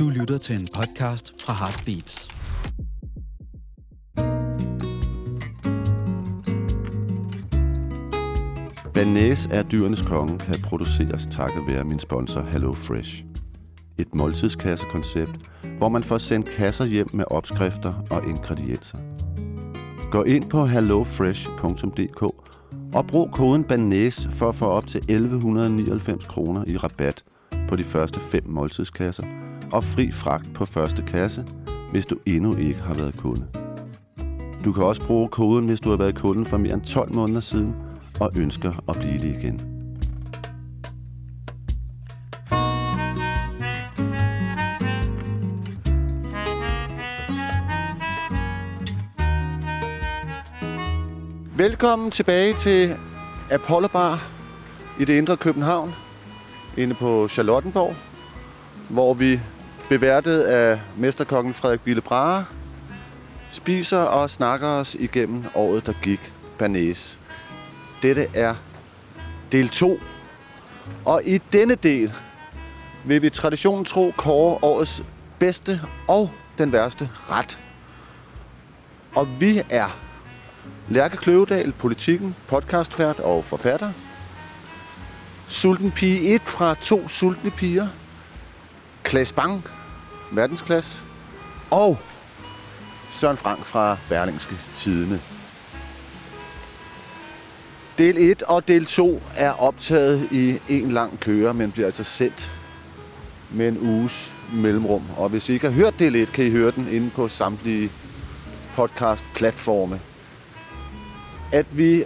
Du lytter til en podcast fra Heartbeats. Banæs er dyrenes konge kan produceres takket være min sponsor Hello Fresh. Et måltidskassekoncept, hvor man får sendt kasser hjem med opskrifter og ingredienser. Gå ind på hellofresh.dk og brug koden BANÆS for at få op til 1199 kroner i rabat på de første fem måltidskasser og fri fragt på første kasse, hvis du endnu ikke har været kunde. Du kan også bruge koden, hvis du har været kunde for mere end 12 måneder siden og ønsker at blive det igen. Velkommen tilbage til Apollo Bar i det indre København, inde på Charlottenborg, hvor vi beværtet af mesterkongen Frederik Bille Brahe, spiser og snakker os igennem året, der gik Bernays. Dette er del 2. Og i denne del vil vi traditionen tro kåre årets bedste og den værste ret. Og vi er Lærke Kløvedal, politikken, podcastvært og forfatter. Sulten pige 1 fra to sultne piger. Klaas Bang, verdensklasse. Og Søren Frank fra Berlingske Tidene. Del 1 og del 2 er optaget i en lang køre, men bliver altså sendt med en uges mellemrum. Og hvis I ikke har hørt del 1, kan I høre den inde på samtlige podcast-platforme. At vi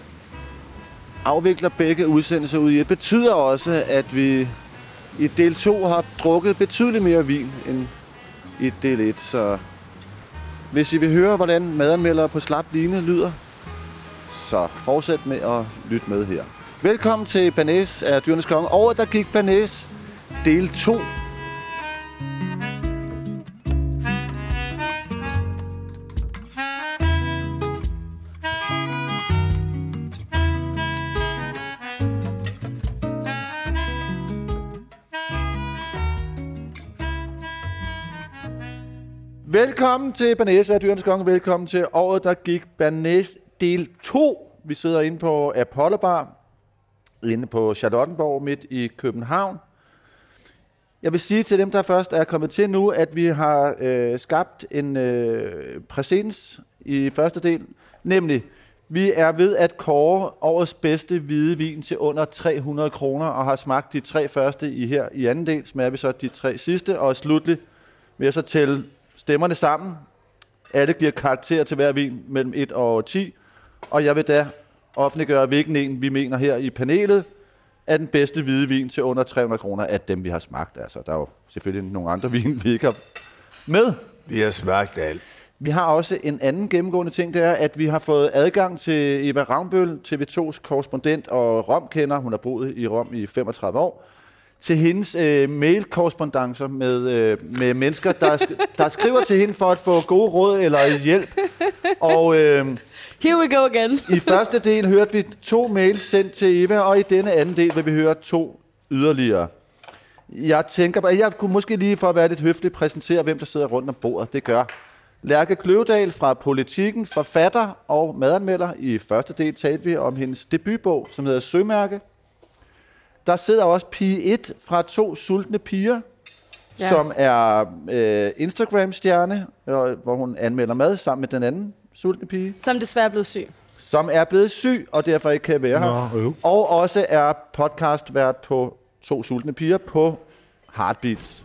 afvikler begge udsendelser ud i et, betyder også, at vi i del 2 har drukket betydeligt mere vin end i del 1. Så hvis I vil høre, hvordan madanmeldere på slap line lyder, så fortsæt med at lytte med her. Velkommen til Banæs af Dyrenes Konge. Året, der gik Banæs, del 2. Velkommen til Banæs af Dyrenes Konge. Velkommen til året, der gik Banæs del 2. Vi sidder inde på Apollo Bar, inde på Charlottenborg midt i København. Jeg vil sige til dem, der først er kommet til nu, at vi har øh, skabt en øh, præsens i første del, nemlig vi er ved at kåre årets bedste hvide vin til under 300 kroner, og har smagt de tre første i her i anden del, smager vi så de tre sidste, og slutlig vil jeg så tælle stemmerne sammen. Alle giver karakter til hver vin mellem 1 og 10, og jeg vil da offentliggøre, hvilken en vi mener her i panelet er den bedste hvide vin til under 300 kroner af dem, vi har smagt. Altså, der er jo selvfølgelig nogle andre vin, vi ikke har med. Vi har smagt alt. Vi har også en anden gennemgående ting, det er, at vi har fået adgang til Eva Ravnbøl, TV2's korrespondent og Rom-kender. Hun har boet i Rom i 35 år. Til hendes øh, mail-korrespondancer med, øh, med mennesker, der, sk- der skriver til hende for at få gode råd eller hjælp. Og øh, Here we go again. i første del hørte vi to mails sendt til Eva, og i denne anden del vil vi høre to yderligere. Jeg tænker bare, jeg kunne måske lige for at være lidt høflig præsentere, hvem der sidder rundt om bordet. Det gør Lærke Kløvedal fra Politiken, forfatter og madanmelder. I første del talte vi om hendes debutbog, som hedder Sømærke. Der sidder også pige 1 fra to sultne piger, ja. Som er øh, Instagram-stjerne, øh, hvor hun anmelder mad sammen med den anden sultne pige Som desværre er blevet syg. som er blevet syg, og derfor ikke kan være her. Nå, øv. Og også er podcastvært på To Sultne Piger på Heartbeats,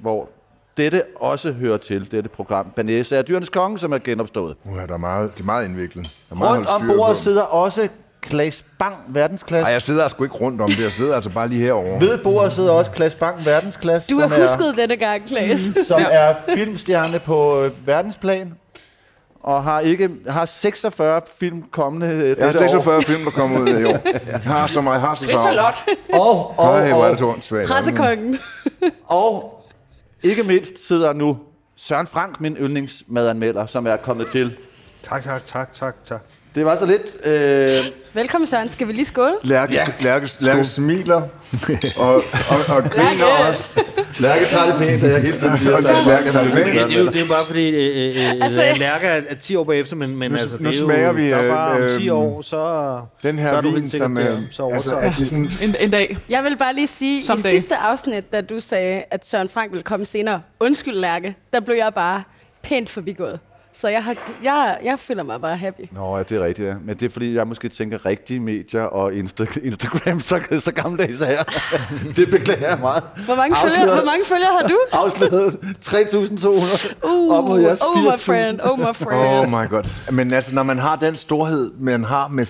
hvor dette også hører til, dette program. Banæse er dyrenes konge, som er genopstået. Nu er der meget, det er meget indviklet. Der er meget Rundt om bordet sidder også Klaas Bang, verdensklasse. Nej, jeg sidder sgu ikke rundt om det. Jeg sidder altså bare lige herovre. Ved bordet sidder også Klaas Bang, verdensklasse, Du som, har husket denne gang, Klaas. er, som er filmstjerne på øh, verdensplan, og har ikke har 46 film kommende øh, Jeg har dette år. 46 film, der kommer ud i år. Jeg har så meget, jeg har så Det er så lot. Og, og, Nej, hvor er det og, tungt svært. Pressekongen. Og ikke mindst sidder nu Søren Frank, min yndlingsmadanmelder, som er kommet til. Tak, tak, tak, tak, tak. Det var så lidt. Øh, Velkommen, Søren. Skal vi lige skåle? Lærke, ja. Lærke, Lærke smiler, og, og, og griner også. Lærke tager det pænt, og jeg hele tiden siger, er Lærke tager det Det, pænt. det, er jo, det er jo bare fordi, øh, øh, Altså- altså, Lærke er, er 10 år bagefter, men, men Nu- altså, det nu er jo, smager vi, derfra om øh, 10 år, så, Den her så er du helt sikkert som der, er, så altså, er de sådan, En, en dag. Jeg vil bare lige sige, i Someday. sidste afsnit, da du sagde, at Søren Frank ville komme senere, undskyld Lærke, der blev jeg bare pænt forbigået. Så jeg, har, jeg, jeg føler mig bare happy. Nå, ja, det er rigtigt, ja. Men det er, fordi jeg måske tænker rigtige medier og Insta- Instagram, så, så gammeldags er jeg. det beklager jeg meget. Hvor mange, følgere, Afsløret. hvor mange følgere har du? Afsløret 3.200 Uh, op mod jeres oh my 80.000. friend, oh my Oh friend. my god. Men altså, når man har den storhed, man har med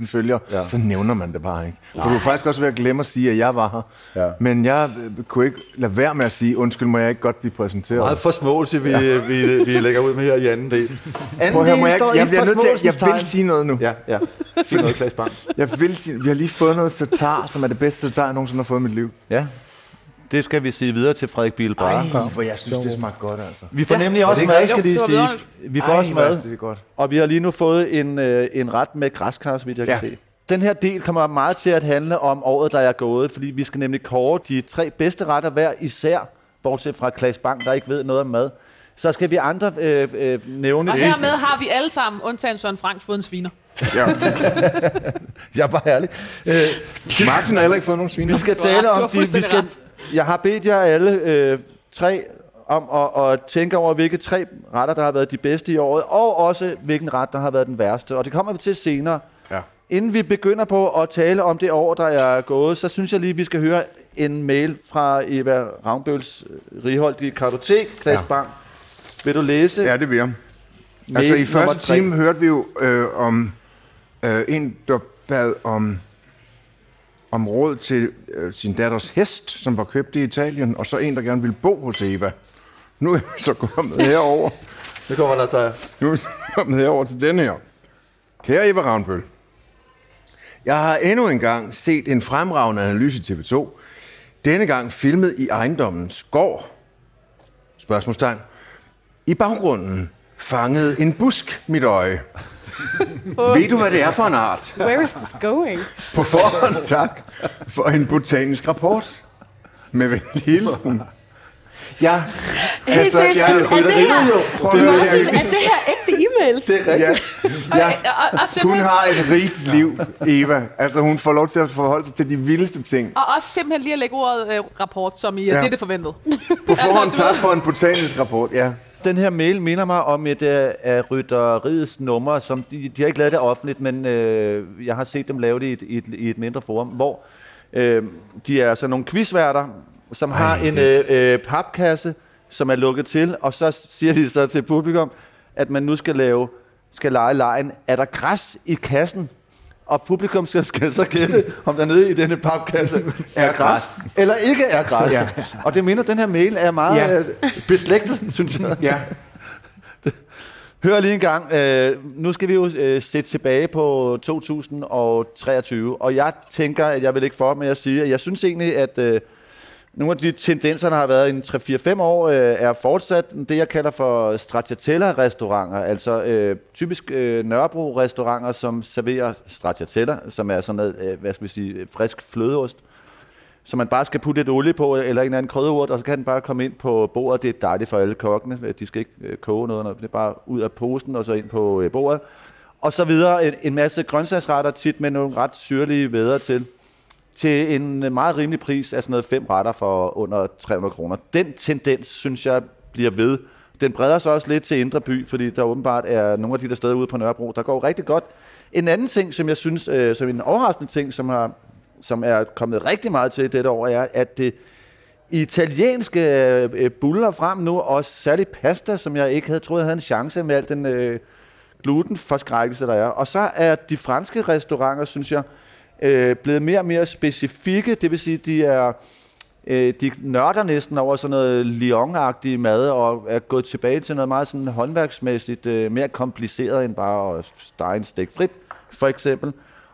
80.000 følgere, Ja. så nævner man det bare ikke. For du er faktisk også ved at glemme at sige, at jeg var her. Ja. Men jeg øh, kunne ikke lade være med at sige, undskyld, må jeg ikke godt blive præsenteret? Meget forsmåelse, vi, ja. vi, vi lægger ud med her i anden del. Anden Prøv del jeg, står ikke- jeg, bliver nødt til, jeg vil sige noget nu. Ja, ja. Sig noget, Klaas Bang. Jeg vil sige, vi har lige fået noget tatar, som er det bedste tatar, jeg nogensinde har fået i mit liv. Ja. Det skal vi sige videre til Frederik Biel Ej, Brahe. hvor jeg synes, det smagte godt, altså. Vi får Ja. nemlig også det mad, skal lige rigtigt? sige. Det var Vi får også hvor er mad, det godt. og vi har lige nu fået en, øh, en ret med græskar, så vidt jeg Ja. kan se. Den her del kommer meget til at handle om året, der er gået, fordi vi skal nemlig kåre de tre bedste retter hver især, bortset fra Klaas Bang, der ikke ved noget om mad. Så skal vi andre øh, øh, nævne Og det. hermed har vi alle sammen, undtagen Søren Frank, fået en sviner. Ja. Jeg er bare ærlig. Øh, Martin har heller ikke fået nogen sviner. vi skal tale om de, vi skal, ret. Jeg har bedt jer alle øh, tre om at, at tænke over, hvilke tre retter, der har været de bedste i året, og også hvilken ret, der har været den værste. Og det kommer vi til senere. Ja. Inden vi begynder på at tale om det år, der er gået, så synes jeg lige, vi skal høre en mail fra Eva Ravnbøls øh, Righoldt i Kartotek, Klaas Ja. ja. Vil du læse? Ja, det vil jeg. Altså i første time hørte vi jo øh, om øh, en, der bad om, om råd til øh, sin datters hest, som var købt i Italien, og så en, der gerne ville bo hos Eva. Nu er vi så kommet herover. Det kommer der så. Nu er vi så kommet herover til denne her. Kære Eva Ravnbøl, jeg har endnu en gang set en fremragende analyse i TV2. Denne gang filmet i ejendommens gård. Spørgsmålstegn. I baggrunden fangede en busk mit øje. Ved du, hvad det er for en art? Where is this going? På forhånd tak for en botanisk rapport. Med venlig hilsen. Ja, Helt seriøst, jeg- er det her, Prøv at høre, Martin, er det her ægte e-mails? Det er rigtigt. ja, ja. Og, og, Hun har et rigt liv, Eva. Altså, hun får lov til at forholde sig til de vildeste ting. og også simpelthen lige at lægge ordet øh, rapport, som i, ja. Det er det forventet. På forhånd Altså, tak for en botanisk rapport, ja. Den her mail minder mig om et øh, af rytteriets numre, som de, de har ikke lavet det offentligt, men øh, jeg har set dem lave det i et, i et, i et mindre forum, hvor øh, de er så nogle quizværter, som Ej, har en øh, øh, papkasse, som er lukket til, og så siger de så til publikum, at man nu skal lave, skal lege lejen, er der græs i kassen? Og publikum skal, skal så gætte, om der nede i denne papkasse er græs, eller ikke er græs. Ja. Og det minder, den her mail er meget Ja. ja. beslægtet, synes jeg. Ja, Hør lige en gang. Øh, nu skal vi jo øh, sætte tilbage på 2023, og jeg tænker, at jeg vil ikke for med at sige, at jeg synes egentlig, at øh, nogle af de tendenser, der har været i 3-4-5 år, øh, er fortsat det, jeg kalder for stracciatella-restauranter, altså øh, typisk øh, Nørrebro-restauranter, som serverer stracciatella, som er sådan noget, øh, hvad skal vi sige, frisk flødeost, som man bare skal putte lidt olie på, eller en eller anden krydderurt, og så kan den bare komme ind på bordet. Det er dejligt for alle kokkene. De skal ikke øh, koge noget, når det er bare ud af posen og så ind på øh, bordet. Og så videre en, en masse grøntsagsretter, tit med nogle ret syrlige væder til, til en meget rimelig pris af sådan noget fem retter for under 300 kroner. Den tendens, synes jeg, bliver ved. Den breder sig også lidt til Indre By, fordi der åbenbart er nogle af de der steder ude på Nørrebro, der går rigtig godt. En anden ting, som jeg synes, øh, som en overraskende ting, som har som er kommet rigtig meget til dette år, er, at det italienske øh, buller frem nu, og særligt pasta, som jeg ikke havde troet havde en chance med al den øh, glutenforskrækkelse, der er. Og så er de franske restauranter, synes jeg, øh, blevet mere og mere specifikke, det vil sige, de er øh, de nørder næsten over sådan noget Lyon-agtig mad, og er gået tilbage til noget meget sådan håndværksmæssigt øh, mere kompliceret end bare at stege en stik frit, for eksempel.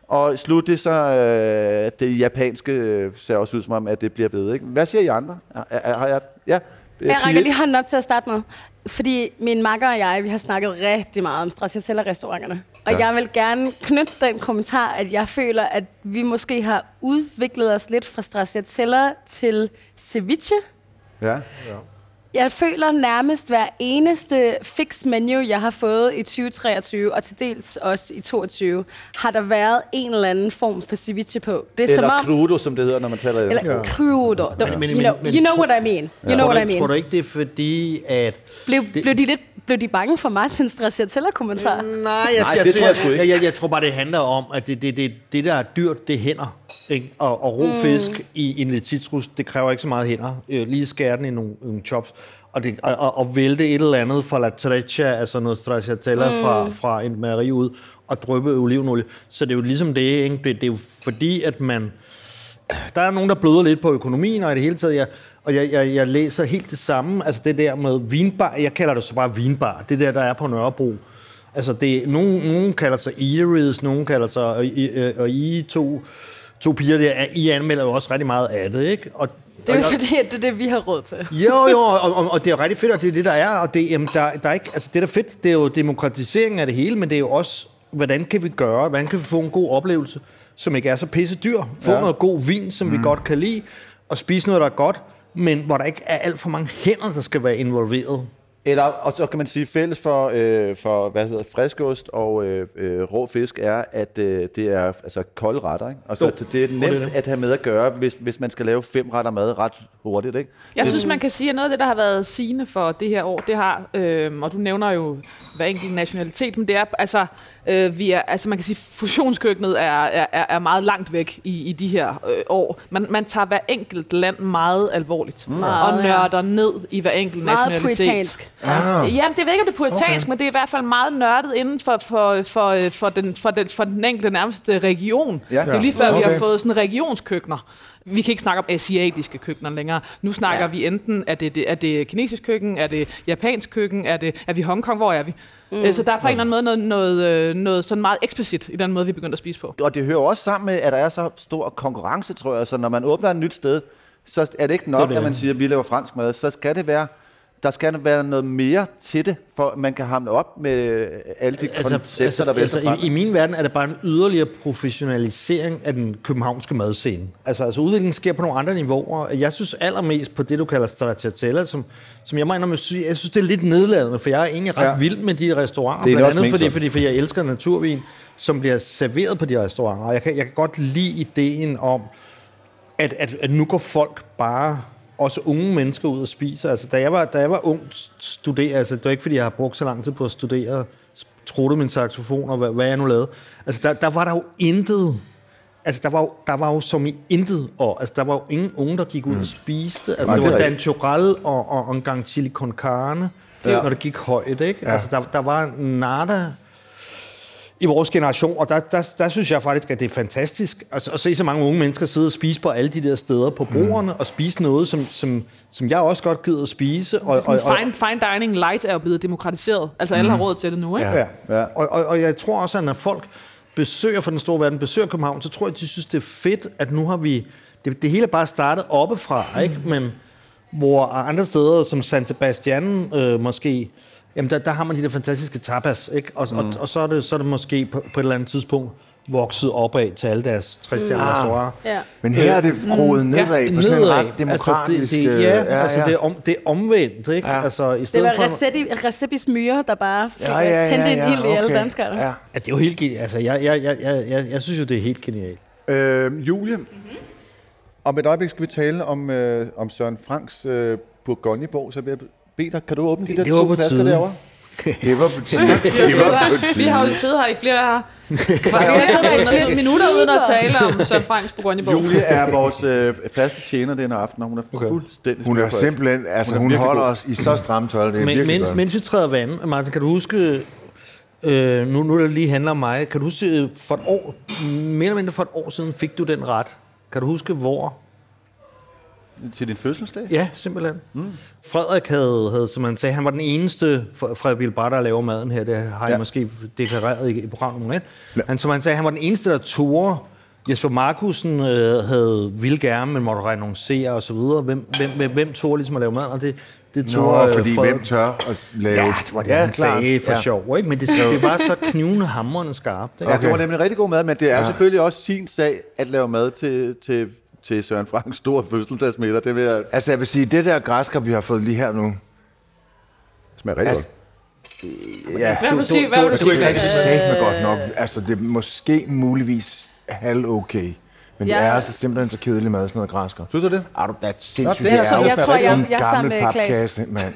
Og slutligt så øh, det japanske øh, ser også ud som om, at det bliver ved. Ikke? Hvad siger I andre? Er, er, har jeg, ja, Jeg rækker lige hånden op til at starte med. Fordi min makker og jeg, vi har snakket rigtig meget om stracciatella-restauranterne. Og ja. jeg vil gerne knytte den kommentar, at jeg føler, at vi måske har udviklet os lidt fra stracciatella til ceviche. Ja. Jeg føler nærmest hver eneste fix menu, jeg har fået i 2023, og til dels også i 2022, har der været en eller anden form for ceviche på. Det er Eller som om... crudo, som det hedder, når man taler det. Eller crudo. Men- men- you know, men- you know what I mean. You know tror, what I du, tror mean. du ikke, det er fordi, at... Blev, det- blev, de lidt, blev de bange for Martins stracciatella-kommentar? Nej, jeg, Nej, jeg, det tror jeg tror, sgu ikke. jeg, jeg, jeg tror bare, det handler om, at det, det, det, det der er dyrt, det er hænder. Ikke? Og, og rå Mm. fisk i en lidt citrus, det kræver ikke så meget hænder. Øh, lige skære den i nogle, nogle chops. Og, det, og, og, og vælte et eller andet fra la treccia, altså noget stracciatella mm. fra, fra en mejeri ud, og dryppe olivenolie. Så det er jo ligesom det, ikke? Det, det er jo fordi, at man... Der er nogen, der bløder lidt på økonomien, og i det hele taget, jeg, og jeg, jeg, jeg læser helt det samme, altså det der med vinbar, jeg kalder det så bare vinbar, det der, der er på Nørrebro. Altså, det, nogen, nogen kalder sig Eateries, nogen kalder sig, og, I, og I to, to piger der, I anmelder jo også rigtig meget af det, ikke? Og, Det er jo fordi, at det er det, vi har råd til. jo, jo, og, og, og det er rigtig fedt, og det er det, der er, og det, jamen, der, der er ikke, altså det, der er fedt, det er jo demokratisering af det hele, men det er jo også, hvordan kan vi gøre, hvordan kan vi få en god oplevelse, som ikke er så pisse dyr, få ja. noget god vin, som mm. vi godt kan lide, og spise noget, der er godt, men hvor der ikke er alt for mange hænder, der skal være involveret. Eller, og så kan man sige, fælles for, øh, for hvad hedder friskost og øh, øh, rå fisk er, at øh, det er altså kolde retter. Ikke? Og så Jo, det, det er det er nemt det. at have med at gøre, hvis, hvis man skal lave fem retter mad ret hurtigt. Ikke? Jeg synes, man kan sige, at noget af det, der har været sigende for det her år, det har, øh, og du nævner jo hver enkelt nationalitet, men det er, altså, øh, vi er, altså man kan sige, fusionskøkkenet er, er, er meget langt væk i, i de her øh, år. Man, man tager hver enkelt land meget alvorligt, mm. og Meget, ja. nørder ned i hver enkelt Meget nationalitet. poetansk. Ah. Jamen, det ved ikke, om det er poetansk, okay. men det er i hvert fald meget nørdet inden for, for, for, for, den, for, den, for den enkelte nærmeste region. Ja. Det er lige før, okay. vi har fået sådan regionskøkkener. Vi kan ikke snakke om asiatiske køkkener længere. Nu snakker ja. vi enten, er det, det, er det kinesisk køkken, er det japansk køkken, er, det, er vi Hongkong, hvor er vi? Mm. Så der er på en eller anden måde noget, noget, øh, noget sådan meget eksplicit i den måde, vi begynder at spise på. Og det hører også sammen med, at der er så stor konkurrence, tror jeg. Så når man åbner et nyt sted, så er det ikke nok, Det det. at man siger, at vi laver fransk mad. Så skal det være, der skal være noget mere til det, for at man kan hamle op med alle de altså, koncepter, der vælter frem. i, I min verden er det bare en yderligere professionalisering af den københavnske madscene. Altså, altså udviklingen sker på nogle andre niveauer. Jeg synes allermest på det, du kalder stracciatella, som, som jeg mener, jeg synes, jeg synes, det er lidt nedladende, for jeg er egentlig ret Ja. vild med de restauranter. Det er blandt andet fordi, fordi, fordi jeg elsker naturvin, som bliver serveret på de restauranter. Og jeg kan, jeg kan godt lide ideen om, at, at, at nu går folk bare også unge mennesker ud og spiser. Altså, da jeg var, da jeg var ung studerer, altså, det var ikke, fordi jeg har brugt så lang tid på at studere, trutte min saxofon og hvad, hvad jeg nu lavede. Altså, der, der var der jo intet, altså, der var, jo- der var jo som i intet, og altså, der var jo ingen unge, der gik ud og spiste. Altså, Nej, det det var Dan. Chorel og, og, og en gang chili con carne, Ja. når det gik højt, ikke? Ja. Altså, der, der var nada i vores generation, og der, der, der synes jeg faktisk, at det er fantastisk at, at se så mange unge mennesker sidde og spise på alle de der steder på bordene, og spise noget, som, som, som jeg også godt gider at spise. Og, og, og, fine, fine dining light er jo blevet demokratiseret. Altså alle har råd til det nu, ikke? ja. Ja. Og, og, og jeg tror også, at når folk besøger for den store verden, besøger København, så tror jeg, de synes, det er fedt, at nu har vi... Det, det hele er bare startet oppefra, ikke? Men hvor andre steder, som San Sebastian øh, måske, jamen der, der har man de der fantastiske tapas, ikke? Og, mm. og, og så, er det, så er det måske på, på et eller andet tidspunkt vokset opad til alle deres 60 mm. restauranter. Ja. Men her er det groet nedad på sådan en ret demokratisk... Altså, det, det, øh, ja, ja, altså det er, om, det er omvendt, ikke? Ja. Altså, i Det stedet var for... Recepi, Recipis myre, der bare fik ja, ja, ja, tændte en ild i alle danskere. Ja. Ja, det er jo helt... Altså, jeg, jeg, jeg, jeg, jeg, jeg synes jo, det er helt genialt. Øh, Julie, om et øjeblik skal vi tale om, øh, om Søren Franks øh, Bourgognebog, så vil jeg dig, kan du åbne de der det to flasker tide. derovre? Det var på tide. Det var på Vi tide. har jo siddet her i flere faktisk siddet i minutter uden at tale om Søren Franks Bourgogne-bog. Julie er vores øh, faste tjener den aften, og hun er okay. fuldstændig Hun er simpelthen... Altså, Hun er holder god. os i så stramme tøj. Det er Men, virkelig mens, godt. mens vi træder vand, Martin, kan du huske... Øh, nu, nu er det lige handler om mig. Kan du huske, øh, for et år, mere eller mindre for et år siden, fik du den ret? Kan du huske, hvor? Til din fødselsdag? Ja, simpelthen. Mm. Frederik havde, havde, som han sagde, han var den eneste, Frederik Bilbar, der laver maden her, det har jeg Ja. måske deklareret i, i program nummer 1. Han, som han sagde, han var den eneste, der tog Jesper Markusen øh, havde ville gerne, men måtte renoncere og så videre. Hvem, hvem, hvem, hvem tog ligesom at lave mad? Og det, det tog Nå, øh, fordi Frederik- hvem tør at lave... Ja, det var det, ja, han klart. sagde for Ja. ja. sjov. Ikke? Men det, det var så knivende hammerende skarpt. Ikke? Ja, det var nemlig rigtig god mad, men det er ja. selvfølgelig også sin sag at lave mad til, til, til Søren Franks store fødselsdagsmiddag. Det vil jeg Altså, jeg vil sige, det der græskar, vi har fået lige her nu... smage rigtig Altså, godt. Ja, Hvad vil du sige? Hvad vil du du er sige? ikke sagt med godt nok. Altså, det er måske muligvis halv okay. Men det Ja. er altså simpelthen så kedelig mad, sådan noget græskar. Synes du det? Er du da sindssygt? det er det så- er jeg jo tror, jeg- en jeg er sammen gammel med papkasse, mand.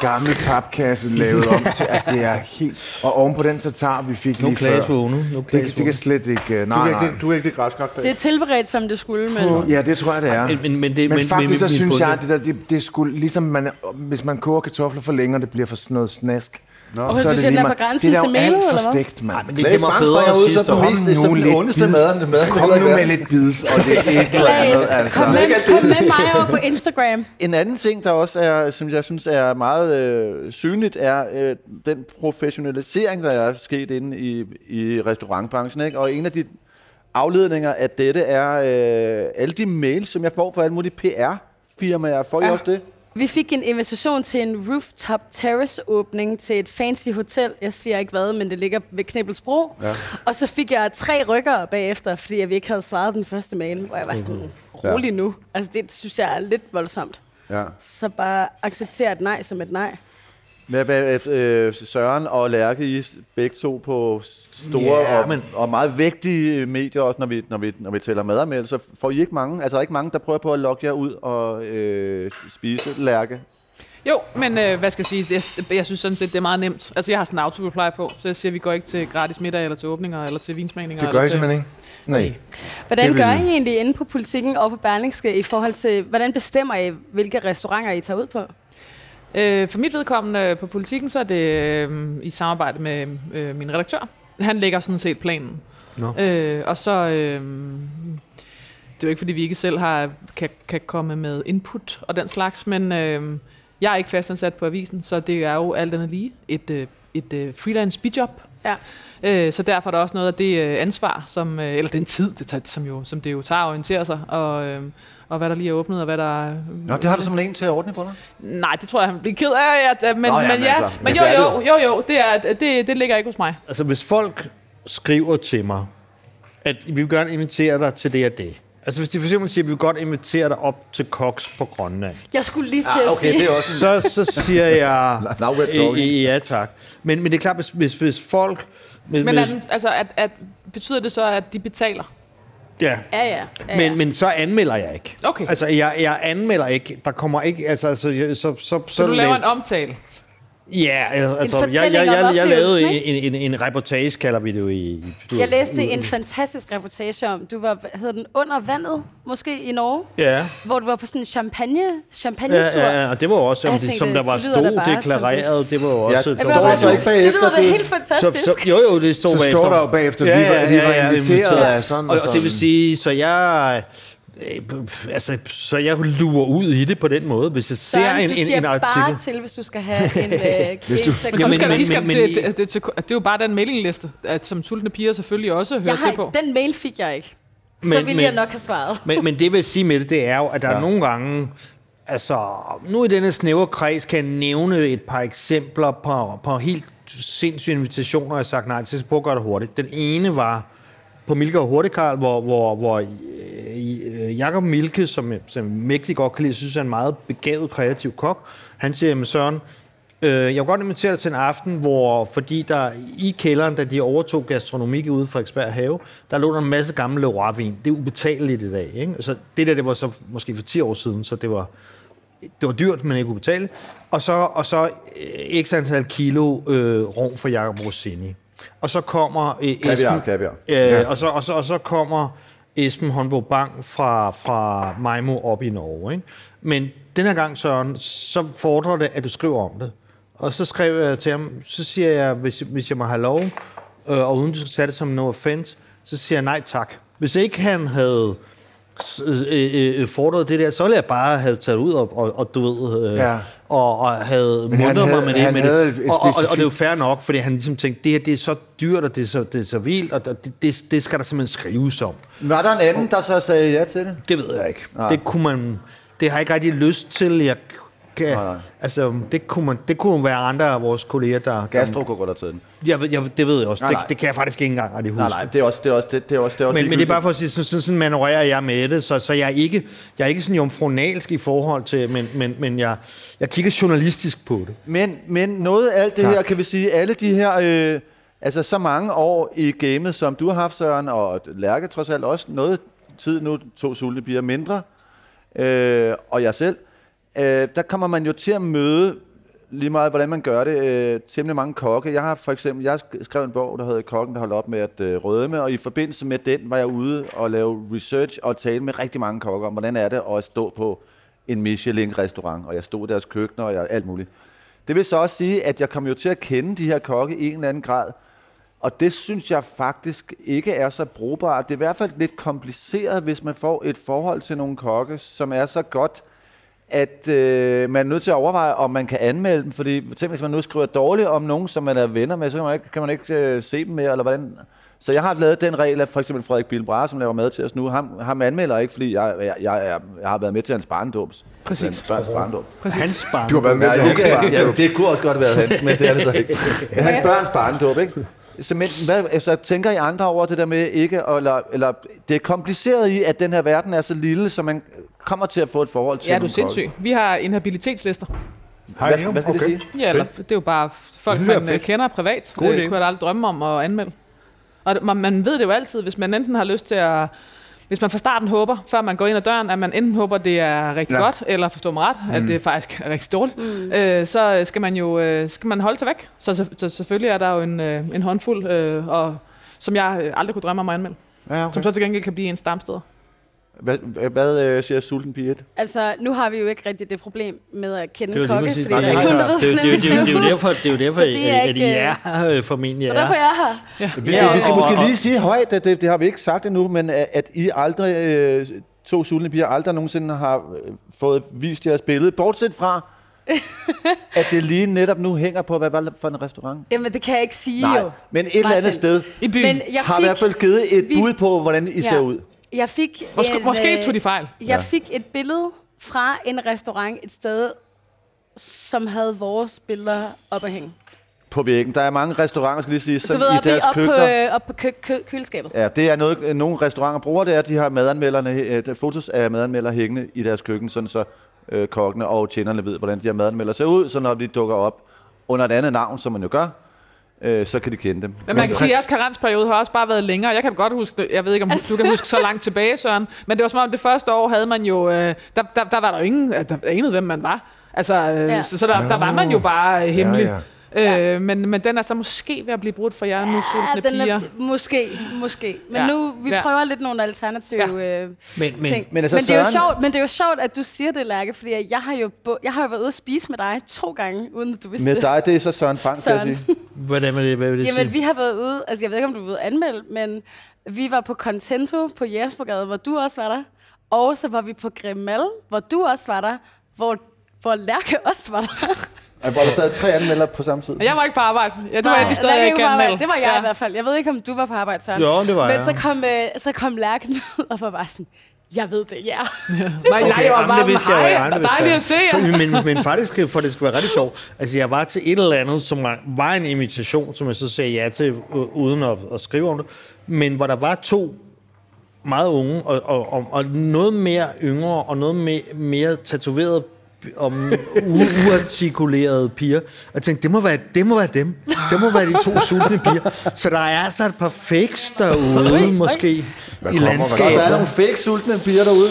Gammel papkasse lavet om til, altså det er helt... Og oven på den tatar, vi fik Nu lige før. vågne. Nu Det, det kan slet ikke... uh, Du Nej, kan nej. ikke, du er ikke det græskar. Det er tilberedt, som det skulle, men... Ja, det tror jeg, det er. Men- men- men det- men men- faktisk men- så synes jeg, at det, der, det, det skulle, ligesom man, hvis man koger kartofler for længe, og det bliver for sådan noget snask. Nå, Og den er lige på meget- grænsen det er til jo alt eller for hvad? stegt, mand. Nej, men det, det var bedre ud som sidste år. det er som den ondeste mad- mad- Kom nu med lidt bid, og det er et eller andet, altså. Kom med, kom med mig over på Instagram. En anden ting, der også er, som jeg synes er meget øh, synligt, er øh, den professionalisering, der er sket inde i, i restaurantbranchen. Ikke? Og en af de afledninger af dette er øh, alle de mails, som jeg får fra alle mulige PR-firmaer. Får I Ja. også det? Vi fik en invitation til en rooftop terrace åbning til et fancy hotel. Jeg siger ikke hvad, men det ligger ved Knebelsbro. Ja. Og så fik jeg tre rykker bagefter, fordi jeg ikke havde svaret den første mail, hvor jeg var sådan, rolig nu. Altså det synes jeg er lidt voldsomt. Ja. Så bare acceptere et nej som et nej. Med, hvad, øh, Søren og Lærke, I begge to på store Ja, og, men- og meget vigtige medier, også når vi, når vi, når vi tæller madanmeldelser. Får I ikke mange? Altså, der er ikke mange, der prøver på at lokke jer ud og øh, spise Lærke? Jo, men øh, hvad skal jeg sige? Det, jeg synes sådan set, det er meget nemt. Altså, jeg har sådan en auto-reply på, så jeg siger, at vi går ikke til gratis middag, eller til åbninger, eller til vinsmagninger. Det gør til... simpelthen ikke? Nej. Hvordan Det vil- gør I egentlig inde på politikken og på Berlingske i forhold til, hvordan bestemmer I, hvilke restauranter I tager ud på? Øh, for mit vedkommende på politikken, så er det øh, i samarbejde med øh, min redaktør. Han lægger sådan set planen. Nå. Øh, og så... Øh, det er jo ikke, fordi vi ikke selv har, kan, kan komme med input og den slags, men øh, jeg er ikke fastansat på avisen, så det er jo alt andet lige et, øh, et øh, freelance bijob. Ja. Øh, så derfor er der også noget af det øh, ansvar, som, øh, eller den tid, det tager, som, jo, som det jo tager at orientere sig, og, øh, og hvad der lige er åbnet, og hvad der... Nå, det har du som en til at ordne for dig? Nej, det tror jeg, han bliver ked af. At, men, Nå, ja, men, men ja, altså, men jo, jo, jo, jo, det, er, det, det ligger ikke hos mig. Altså, hvis folk skriver til mig, at vi vil gerne invitere dig til det og det. Altså, hvis de for eksempel siger, at vi vil godt invitere dig op til Cox på Grønland. Jeg skulle lige til at Okay, sige... det er også Så, så siger jeg, Now we're talking. "Øh, ja tak. Men, men det er klart, hvis, hvis, hvis folk... Hvis, Men er den, altså, at, at, betyder det så, at de betaler? Ja. Ja, ja. ja, Men, ja. men så anmelder jeg ikke. Okay. Altså, jeg, jeg anmelder ikke. Der kommer ikke... Altså, altså jeg- så, så, så, Så du laver lav- en omtale? Ja, altså, jeg, jeg, om jeg, jeg lavede en, en, en reportage, kalder vi det jo i... du Jeg læste en fantastisk reportage om, du var, hvad hedder den, under vandet, måske i Norge, Ja, hvor du var på sådan en champagne, champagne ja, ja, og det var også, om Jeg det, tænkte, som der var stod deklareret, det var jo også... Ja, et- det står så ikke bagefter, Det lyder da helt så, fantastisk. så, jo, jo, det stod Så bagefter. står der jo bagefter, vi var- vi var inviteret af sådan og og, det vil sige, så jeg... øh, Altså, så jeg lurer ud i det på den måde, hvis jeg ser Søren, en, du en, siger en artikel. bare til, hvis du skal have en øh, du men- det, men- det, det, det, det er jo bare den mailingliste, at, som sultne piger selvfølgelig også hører jeg til på. har, Den mail fik jeg ikke. Så Men- ville men- jeg nok have svaret. Men, men det vil jeg sige med det, det er jo, at der ja. er nogle gange, altså, nu i denne snævre kreds kan jeg nævne et par eksempler på, på helt sindssyge invitationer, jeg har sagt nej til, så prøv at gøre det hurtigt. Den ene var på Milke og Hurtigkarl, hvor, hvor, hvor øh, øh, Jakob Milke, som, som mægtig godt kan lide, synes er en meget begavet, kreativ kok, han siger, jamen Søren, Øh, jeg vil godt invitere dig til en aften, hvor, fordi der i kælderen, da de overtog gastronomik ude fra Eksberg Have, der lå der en masse gammel Leroy-vin. Det er ubetaleligt i dag. Ikke? Så det der, det var så måske for 10 år siden, så det var, det var dyrt, men ikke ubetale. Og så, og så øh, x antal kilo øh, rom for Jacob Rossini. Og så kommer øh, Kaviar, Esben, kaviar. Øh, ja. og, så, og, så, og så kommer Esben Håndbo Bang fra, fra Majmo op i Norge. Ikke? Men den her gang, Søren, så fordrer det, at du skriver om det. Og så skrev jeg til ham, så siger jeg, hvis, hvis jeg må have lov, øh, og uden du skal tage det som no offense, så siger jeg nej tak. Hvis ikke han havde øh, øh, fordrede det der, så ville jeg bare have taget ud og, og, og du ved, øh, Ja. og, og havde mundret mig med det. han med havde det. et Og, og, og, og det er jo fair nok, fordi han ligesom tænkte, det her det er så dyrt, og det er så, det er så vildt, og det, det, det skal der simpelthen skrives om. Var der en anden, der så sagde ja til det? Det ved jeg ikke. Det kunne man... Det har jeg ikke rigtig lyst til. Jeg kan, Nej, nej. altså, det kunne, man, det kunne være andre af vores kolleger, der... Gastro kunne godt have taget den. Jeg, ved- jeg, det ved jeg også. Nej, nej. Det, det kan jeg faktisk ikke engang rigtig huske. Nej, nej, det er også, det er også, det, det er også, det er også Men, men det er ligegyldigt. bare for at sige, sådan, sådan, sådan manøvrerer jeg med det, så, så jeg, er ikke, jeg er ikke sådan jomfronalsk i forhold til, men, men, men jeg, jeg kigger journalistisk på det. Men, men noget af alt det Tak. her, kan vi sige, alle de her, øh, altså så mange år i gamet, som du har haft, Søren, og Lærke trods alt også noget tid nu, to sulte bliver mindre, øh, og jeg selv, øh, der kommer man jo til at møde lige meget, hvordan man gør det, øh, temmelig mange kokke. Jeg har for eksempel, jeg skrev en bog, der hedder Kokken, der holdt op med at øh, rødme, og i forbindelse med den var jeg ude og lave research og tale med rigtig mange kokker om, hvordan er det at stå på en Michelin-restaurant, og jeg stod i deres køkkener og jeg, alt muligt. Det vil så også sige, at jeg kom jo til at kende de her kokke i en eller anden grad, og det synes jeg faktisk ikke er så brugbart. Det er i hvert fald lidt kompliceret, hvis man får et forhold til nogle kokke, som er så godt, at øh, man er nødt til at overveje, om man kan anmelde dem. Fordi tænk, hvis man nu skriver dårligt om nogen, som man er venner med, så kan man ikke, kan man ikke øh, se dem mere, eller hvordan... Så jeg har lavet den regel, at for eksempel Frederik Bilbra, som laver mad til os nu, ham, ham anmelder ikke, fordi jeg, jeg, jeg, er- jeg har været med til hans barndoms. Præcis. Hans børns barndom. Hans barn. Du har været med til det, hans kan, ja, det kunne også godt have været hans, men det er det så ikke. Hans børns barndåb, ikke? Så, men, hvad, altså, tænker I andre over det der med ikke, eller, eller det er kompliceret i, at den her verden er så lille, så man kommer til at få et forhold til Ja, du er sindssyg. Vi har inhabilitetslister. Hvad, skal- hvad skal det sige? Ja, eller, det er jo bare folk, man øh, fedt. kender privat. God det idé. kunne jeg da aldrig drømme om at anmelde. Og man, man ved det jo altid, hvis man enten har lyst til at... Hvis man fra starten håber, før man går ind ad døren, at man enten håber, det er rigtig Ja. godt, eller forstår mig ret, mm. at det faktisk er rigtig dårligt, mm. øh, så skal man jo øh, skal man holde sig væk. Så, så, så selvfølgelig er der jo en, øh, en håndfuld, øh, og, som jeg øh, aldrig kunne drømme om at anmelde. Ja, Okay. Som så til gengæld kan blive en stamsted. Hvad, hvad, hvad øh, siger Sulten Pige 1? Altså, nu har vi jo ikke rigtig det problem med at kende Det er kokke, fordi det, der er jeg ikke nogen, der ved, det, er jo- det, er jo- det, er jo- det, er jo hvordan derfor, det er jo derfor, Så det er at, ikke, I er øh, formentlig er. derfor er jeg her. Vi, Ja, vi skal og- måske og- lige sige højt, at det, det har vi ikke sagt endnu, men at, at I aldrig, øh, to sultne piger, aldrig nogensinde har øh, fået vist jeres billede, bortset fra, at det lige netop nu hænger på, hvad var det for en restaurant? Jamen, det kan jeg ikke sige Nej, jo. men et eller andet Martin. sted I byen. Men jeg har i fik, hvert fald givet et vi- bud på, hvordan I Ja. ser ud. jeg fik Måske, en, måske øh, tog de fejl. Jeg fik et billede fra en restaurant et sted, som havde vores billeder op at hænge. På væggen. Der er mange restauranter, skal lige sige, som Du ved, i op, deres op, på, køkkener. øh, op på kø, kø, køleskabet. Ja, det er noget, nogle restauranter bruger, det er, at de har madanmelderne, der- fotos af madanmeldere hængende i deres køkken, sådan så øh, kokkene og tjenerne ved, hvordan de her madanmeldere ser ud, så når de dukker op under et andet navn, som man jo gør, øh, så kan de kende dem. Men man kan sige, at jeres karensperiode har også bare været længere. Jeg kan godt huske det. Jeg ved ikke, om altså. du kan huske så langt tilbage, Søren. Men det var som om, det første år havde man jo... Øh, der, der, der var der jo ingen... Der anede, hvem man var. Altså, øh, Ja. ja. så, så der, der var man jo bare øh, hemmelig. Ja, Ja, Øh, men, men den er så måske ved at blive brudt for jer nu, sultne den piger. er, måske, måske. Men Ja. nu, vi Ja. prøver lidt nogle alternative øh, Men, men, ting. men altså, men, det er jo Søren- sjovt, men det er jo sjovt, at du siger det, Lærke, fordi jeg har jo, bo- jeg har jo været ude at spise med dig to gange, uden at du vidste Med det. dig, det er så Søren Frank, kan jeg Søren. sige. hvordan vil det, hvad vil det Jamen, sige? vi har været ude, altså jeg ved ikke, om du vil anmelde, men vi var på Contento på Jespergade, hvor du også var der. Og så var vi på Grimal, hvor du også var der, hvor, hvor Lærke også var der. Og Hvor der sad tre anmeldere på samme tid. Jeg var ikke på arbejde. Ja, det var af de steder, jeg ikke var melde. Det var jeg ja. i hvert fald. Jeg ved ikke, om du var på arbejde, Søren. Jo, det var Men jeg. så kom, øh, så kom Lærke ned og var bare sådan, jeg ved det, ja. Nej, Okay, nej, jeg var bare det vidste jeg hej, jeg dejligt at se jer. Men, men faktisk, for det skal være rigtig sjovt, altså jeg var til et eller andet, som var, var en invitation, som jeg så sagde ja til, øh, uden at, at skrive om det, men hvor der var to meget unge, og, og, og, og noget mere yngre, og noget mere, mere tatoveret om u- uartikulerede piger. Og jeg tænkte, det må, være, det må være dem. Det må være de to sultne piger. Så der er altså et par fakes derude, måske, i kommer der? Er landskabet. nogle fake sultne piger derude.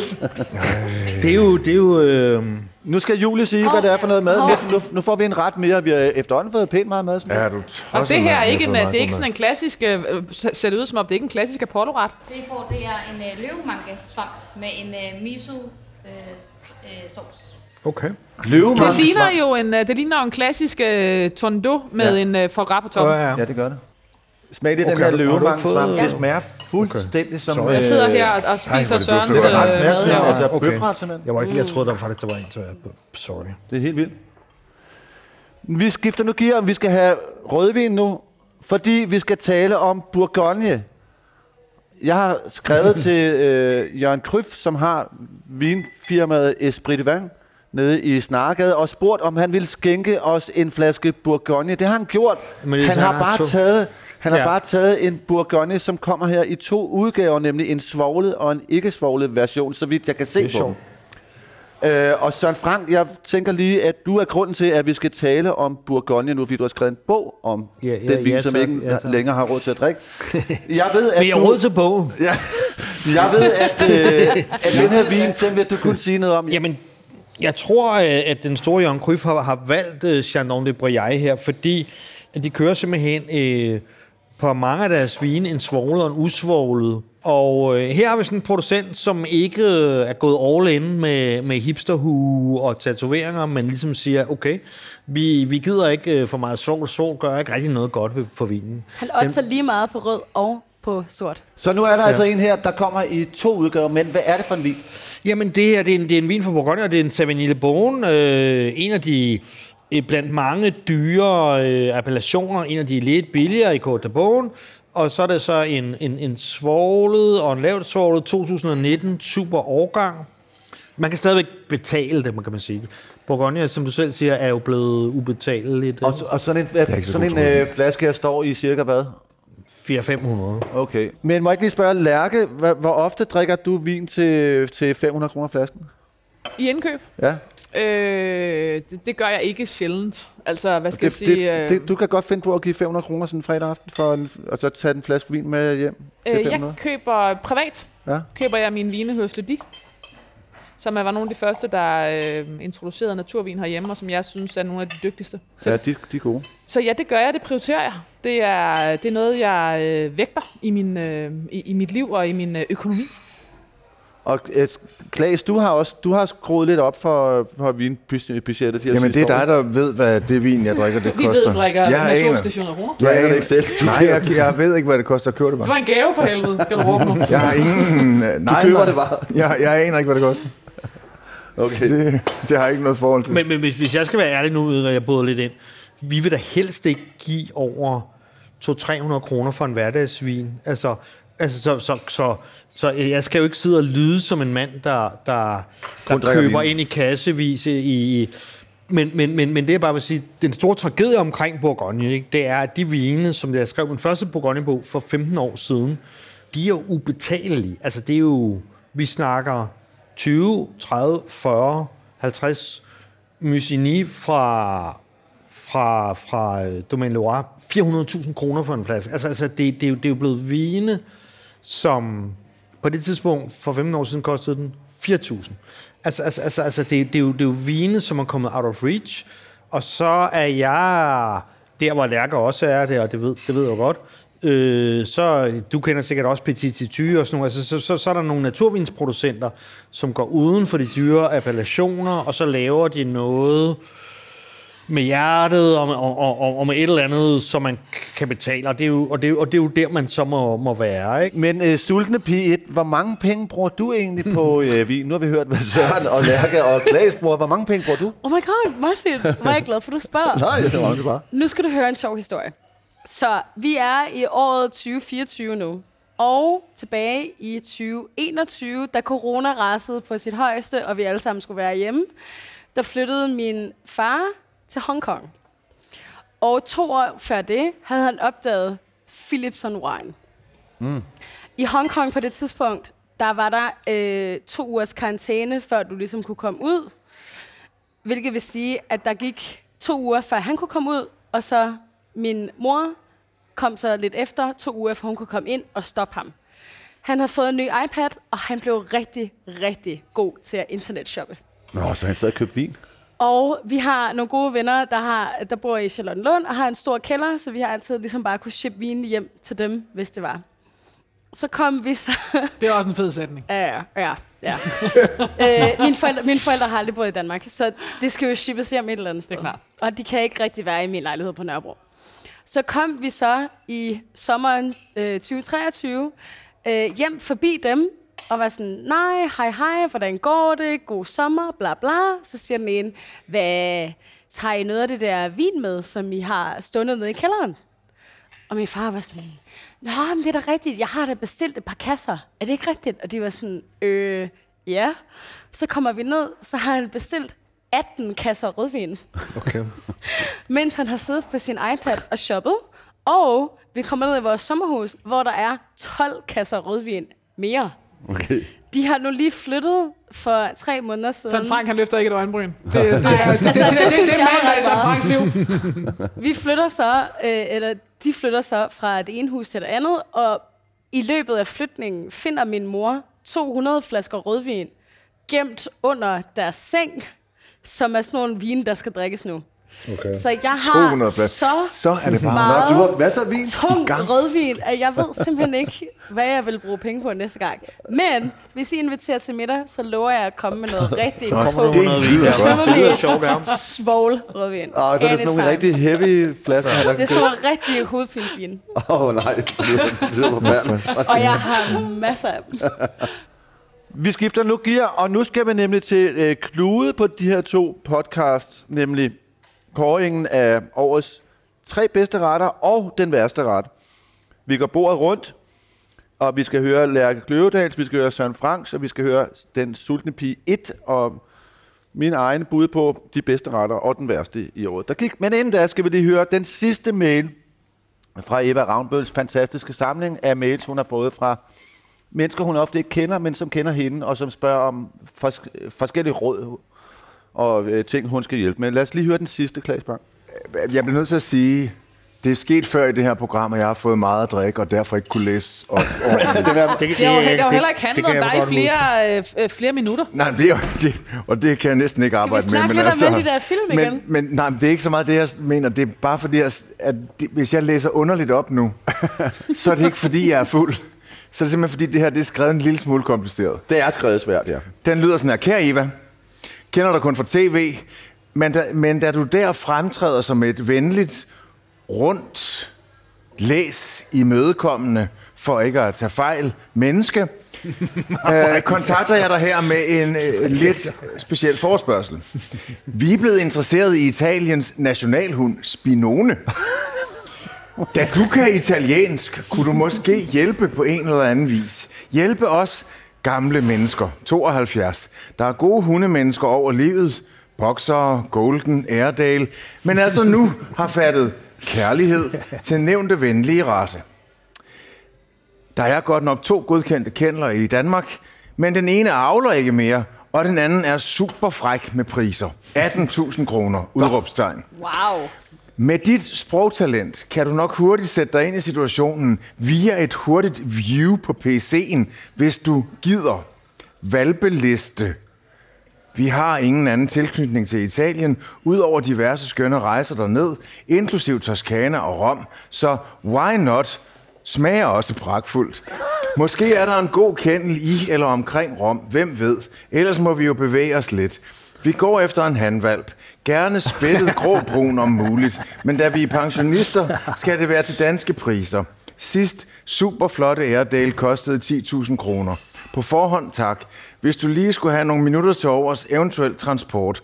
Det er jo... Det er jo øh, Nu skal Julie sige, hvad det er for noget mad. Nu, nu, nu får vi en ret mere. Vi har efterhånden fået pænt meget mad. Ja, du Og det her er ikke, en, det er ikke sådan en klassisk, øh, ser det ud som om, det er ikke en klassisk Apollo-ret. Det I får, det er en øh, løvemanke svamp med en øh, miso øh, øh, sovs. Okay. Løvemange Det ligner svamp. jo en, øh, det ligner en klassisk øh, tondo med Ja. ja. en øh, foie gras på toppen. Ja, ja. Ja, det gør det. Smag lige den Okay, her du ikke løvemandsvamp. fået- Det smager fuldstændig som... Sorry. Jeg sidder øh, her og, og spiser det Sørens Det var øh, som, mad. altså Okay. bøfret simpelthen. Jeg, var ikke, jeg troede, der faktisk, der var en, så jeg... Sorry. Det er helt vildt. Vi skifter nu gear, om vi skal have rødvin nu, fordi vi skal tale om Bourgogne. Jeg har skrevet til øh, Jørgen Kryf, som har vinfirmaet Esprit de Vin nede i Snargade, og spurgt, om han ville skænke os en flaske Bourgogne. Det har han gjort. Men han han har har bare to. taget han har Ja. bare taget en Bourgogne, som kommer her i to udgaver, nemlig en svoglet og en ikke svoglet version, så vidt jeg kan se Det er på. Øh, og Søren Frank, jeg tænker lige, at du er grunden til, at vi skal tale om Bourgogne nu, fordi du har skrevet en bog om Ja, ja, den vin, ja, som tak. ikke Ja, tak. længere har råd til at drikke. Jeg ved, at Men jeg har råd til bogen. ja, jeg ved, at, øh, at den her vin, den vil du kunne sige noget om. Jamen, jeg tror, øh, at den store Jørgen Cruyff har, har valgt øh, Chandon de Briey her, fordi de kører simpelthen øh, på mange af deres vine en svoglet og en usvoglet. Og øh, her har vi sådan en producent, som ikke øh, er gået all in med, med hipsterhue og tatoveringer, men ligesom siger, okay, vi, vi gider ikke øh, for meget svogl. Svogl gør ikke rigtig noget godt ved- for vinen. Han otter lige meget på rød og på sort. Så nu er der ja. altså en her, der kommer i to udgaver, men hvad er det for en vin? Jamen, det her det er en, det er en vin fra Bourgogne, og det er en Sauvigny Le Bon. Øh, en af de øh, blandt mange dyre øh, appellationer, en af de lidt billigere i Côte d'Arbonne. Og så er det så en, en, en svoglet og en lavt svoglet 2019 super årgang. Man kan stadigvæk betale det, man kan man sige. Bourgogne, som du selv siger, er jo blevet ubetaleligt. Og, og sådan en, sådan en øh, flaske her står i cirka hvad? 400-500. Okay. Men må jeg ikke lige spørge, Lærke, hvor, hvor ofte drikker du vin til, til 500 kroner flasken? I indkøb? Ja, Øh, det, det gør jeg ikke sjældent. Altså, hvad skal det, jeg sige? det, øh, det, du kan godt finde på at give 500 kroner sådan en fredag aften, for en, og så tage en flaske vin med hjem til øh, 500. jeg køber privat. Ja. Køber jeg mine vine hos Ledi, som er- var nogle af de første, der øh, introducerede naturvin herhjemme, og som jeg synes er nogle af de dygtigste. Ja, de, de er gode. Så ja, det gør jeg, det prioriterer jeg. Det er, det er noget, jeg øh, vægter i, min, øh, i, i mit liv og i min øh, økonomi. Og øh, Klaas, du har også du har skruet lidt op for, for vinbudgettet. Jamen, det er dig, der ved, hvad det vin, jeg drikker, det Vi koster. ved, du drikker jeg af kroner. Du aner det ikke selv. Du Nej, jeg, jeg ved ikke, hvad det koster at købe det Det bare. var en gave for helvede, skal du råbe nu. Jeg har ingen... Nej, køber nej. det bare. Jeg, jeg aner ikke, hvad det koster. Okay. Det, det har jeg ikke noget forhold til. Men, men hvis, hvis jeg skal være ærlig nu, at jeg bryder lidt ind, vi vil da helst ikke give over 200-300 kroner for en hverdagsvin. Altså, altså så, så, så, så jeg skal jo ikke sidde og lyde som en mand, der, der, der køber vin. ind i kassevis i... i men, men, men, men det er bare vil sige, den store tragedie omkring Bourgogne, ikke, det er, at de vine, som jeg skrev min første Bourgogne-bog for 15 år siden, de er jo ubetalelige. Altså det er jo, vi snakker 20, 30, 40, 50 Musigny fra, fra, fra øh, Domaine Loire, 400.000 kroner for en plads. Altså, altså det, det, er jo, det er jo blevet vine, som på det tidspunkt for 15 år siden kostede den 4.000. Altså, altså, altså, altså det, det, er jo, det er jo vine, som er kommet out of reach, og så er jeg der, hvor Lærker også er det, og det ved, det ved jeg jo godt, øh, så du kender sikkert også Petit Titu og sådan noget, altså, så, så, så er der nogle naturvinsproducenter, som går uden for de dyre appellationer, og så laver de noget med hjertet og med, og, og, og med et eller andet, som man kan betale, og det er jo, og det er, og det er jo der, man så må, må være, ikke? Men øh, sultne pige 1, hvor mange penge bruger du egentlig på øh, vin? Nu har vi hørt, hvad Søren og Lærke og Klaas bruger. Hvor mange penge bruger du? Oh my god, Martin, hvor er jeg glad for, du spørger. Nej, det var det bare. Nu skal du høre en sjov historie. Så vi er i året 2024 nu. Og tilbage i 2021, da corona rasede på sit højeste, og vi alle sammen skulle være hjemme, der flyttede min far til Hongkong. Og to år før det havde han opdaget Philipson Wine. Mm. I Hongkong på det tidspunkt, der var der øh, to ugers karantæne, før du ligesom kunne komme ud. Hvilket vil sige, at der gik to uger, før han kunne komme ud, og så min mor kom så lidt efter, to uger, før hun kunne komme ind og stoppe ham. Han havde fået en ny iPad, og han blev rigtig, rigtig god til at internetshoppe. Nå, så han stadig købt vin. Og vi har nogle gode venner, der, har, der bor i Charlottenlund og har en stor kælder, så vi har altid ligesom bare kunne shippe vin hjem til dem, hvis det var. Så kom vi så... Det er også en fed sætning. Ja, ja, ja. ja. øh, mine, forældre, mine forældre har aldrig boet i Danmark, så det skal jo shippes hjem et eller andet sted. Det er klart. Og de kan ikke rigtig være i min lejlighed på Nørrebro. Så kom vi så i sommeren øh, 2023 øh, hjem forbi dem, og var sådan, nej, hej hej, hvordan går det, god sommer, bla bla. Så siger den ene, hvad, tager I noget af det der vin med, som I har stundet nede i kælderen? Og min far var sådan, Nå, men det er da rigtigt, jeg har da bestilt et par kasser. Er det ikke rigtigt? Og de var sådan, øh, ja. Så kommer vi ned, så har han bestilt 18 kasser rødvin. Okay. mens han har siddet på sin iPad og shoppet. Og vi kommer ned i vores sommerhus, hvor der er 12 kasser rødvin mere. Okay. De har nu lige flyttet for tre måneder siden. Søren Frank, han løfter ikke et øjenbryn. Det, det, det, det, det, Altså, det, det det, det, synes det, jeg det, det, var Søren Franks liv. Vi flytter så, øh, eller de flytter så fra det ene hus til det andet, og i løbet af flytningen finder min mor 200 flasker rødvin gemt under deres seng, som er sådan nogle vine, der skal drikkes nu. okay. Så jeg 200 har så, Så er det bare meget Du har masser af vin. tung rødvin, at jeg ved simpelthen ikke, hvad jeg vil bruge penge på næste gang. Men hvis I inviterer til middag, så lover jeg at komme med noget rigtig tungt. vin? Det lyder ja. Svogl rødvin. Og så er det sådan nogle rigtig heavy flasker. der Det er sådan nogle rigtige hovedpinsvin. Åh oh, nej, det lyder forfærdeligt. Og jeg har masser af dem. Vi skifter nu gear, og nu skal vi nemlig til øh, klude på de her to podcasts, nemlig kåringen af årets tre bedste retter og den værste ret. Vi går bordet rundt, og vi skal høre Lærke Kløvedals, vi skal høre Søren Franks, og vi skal høre Den Sultne Pige 1, og min egen bud på de bedste retter og den værste i året. Der gik, men inden da skal vi lige høre den sidste mail fra Eva Ravnbøls fantastiske samling af mails, hun har fået fra mennesker, hun ofte ikke kender, men som kender hende, og som spørger om fors- forskellige råd og øh, ting, hun skal hjælpe med. Lad os lige høre den sidste, Klaas Bang. Jeg bliver nødt til at sige, det er sket før i det her program, at jeg har fået meget at drikke, og derfor ikke kunne læse. Og, og, Det, Det har jo, det har jo heller ikke handlet kan om dig i flere, øh, øh, flere minutter. nej, det er, det, og det kan jeg næsten ikke arbejde med. snakke lidt om alle de der film men, igen? Men nej, det er ikke så meget det, jeg mener. Det er bare fordi, jeg, at det, hvis jeg læser underligt op nu, så er det ikke fordi, jeg er fuld. Så er det simpelthen fordi, det her det er skrevet en lille smule kompliceret. Det er skrevet svært, ja. Den lyder sådan her. Kære Eva, kender dig kun fra tv, men da, men da du der fremtræder som et venligt, rundt, læs imødekommende, for ikke at tage fejl, menneske, øh, kontakter jeg dig her med en øh, lidt speciel forespørgsel. Vi er blevet interesseret i Italiens nationalhund Spinone. Da du kan italiensk, kunne du måske hjælpe på en eller anden vis. Hjælpe os gamle mennesker, 72. Der er gode hundemennesker over livet, boxere, golden, airedale, men altså nu har fattet kærlighed til nævnte venlige race. Der er godt nok to godkendte kendler i Danmark, men den ene avler ikke mere, og den anden er super fræk med priser. 18.000 kroner, udråbstegn. Wow. Med dit sprogtalent kan du nok hurtigt sætte dig ind i situationen via et hurtigt view på PC'en, hvis du gider. Valbeliste. Vi har ingen anden tilknytning til Italien, udover diverse skønne rejser derned, inklusiv Toskana og Rom, så why not? Smager også pragtfuldt. Måske er der en god kendel i eller omkring Rom, hvem ved. Ellers må vi jo bevæge os lidt. Vi går efter en handvalp. Gerne spættet gråbrun om muligt. Men da vi er pensionister, skal det være til danske priser. Sidst super flotte Airedale kostede 10.000 kroner. På forhånd tak. Hvis du lige skulle have nogle minutter til overs, eventuelt transport.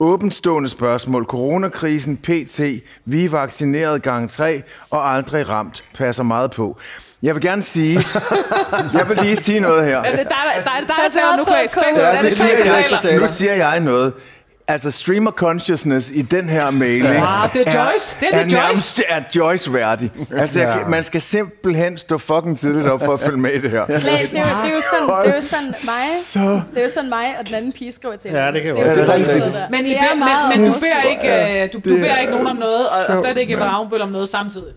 Åbenstående spørgsmål. Coronakrisen, PT, vi er vaccineret gang 3 og aldrig ramt. Passer meget på. Jeg vil gerne sige, jeg vil lige sige noget her. Er det dig, der, der, der, der Pas taler nu, meget på, Klaas? Klaas, K. er Ja, det det siger Klaas, jeg der ikke, der taler? taler. Nu siger jeg noget. Altså, streamer consciousness i den her mail, ikke, Ah, det er Joyce. Det er det Joyce. nærmest er Joyce værdig. Altså, jeg, kan- man skal simpelthen stå fucking tidligt op for at følge med i det her. Klaas, det er jo, det er jo sådan, det er jo sådan mig. Så, Det er jo sådan mig og den anden pige skriver til Ja, det kan det jeg er jo Ja, det er. Men, I Det er men, men du også- beder ikke, øh, du, du beder ikke nogen om noget, og, og slet ikke Ravnbøl om noget samtidig.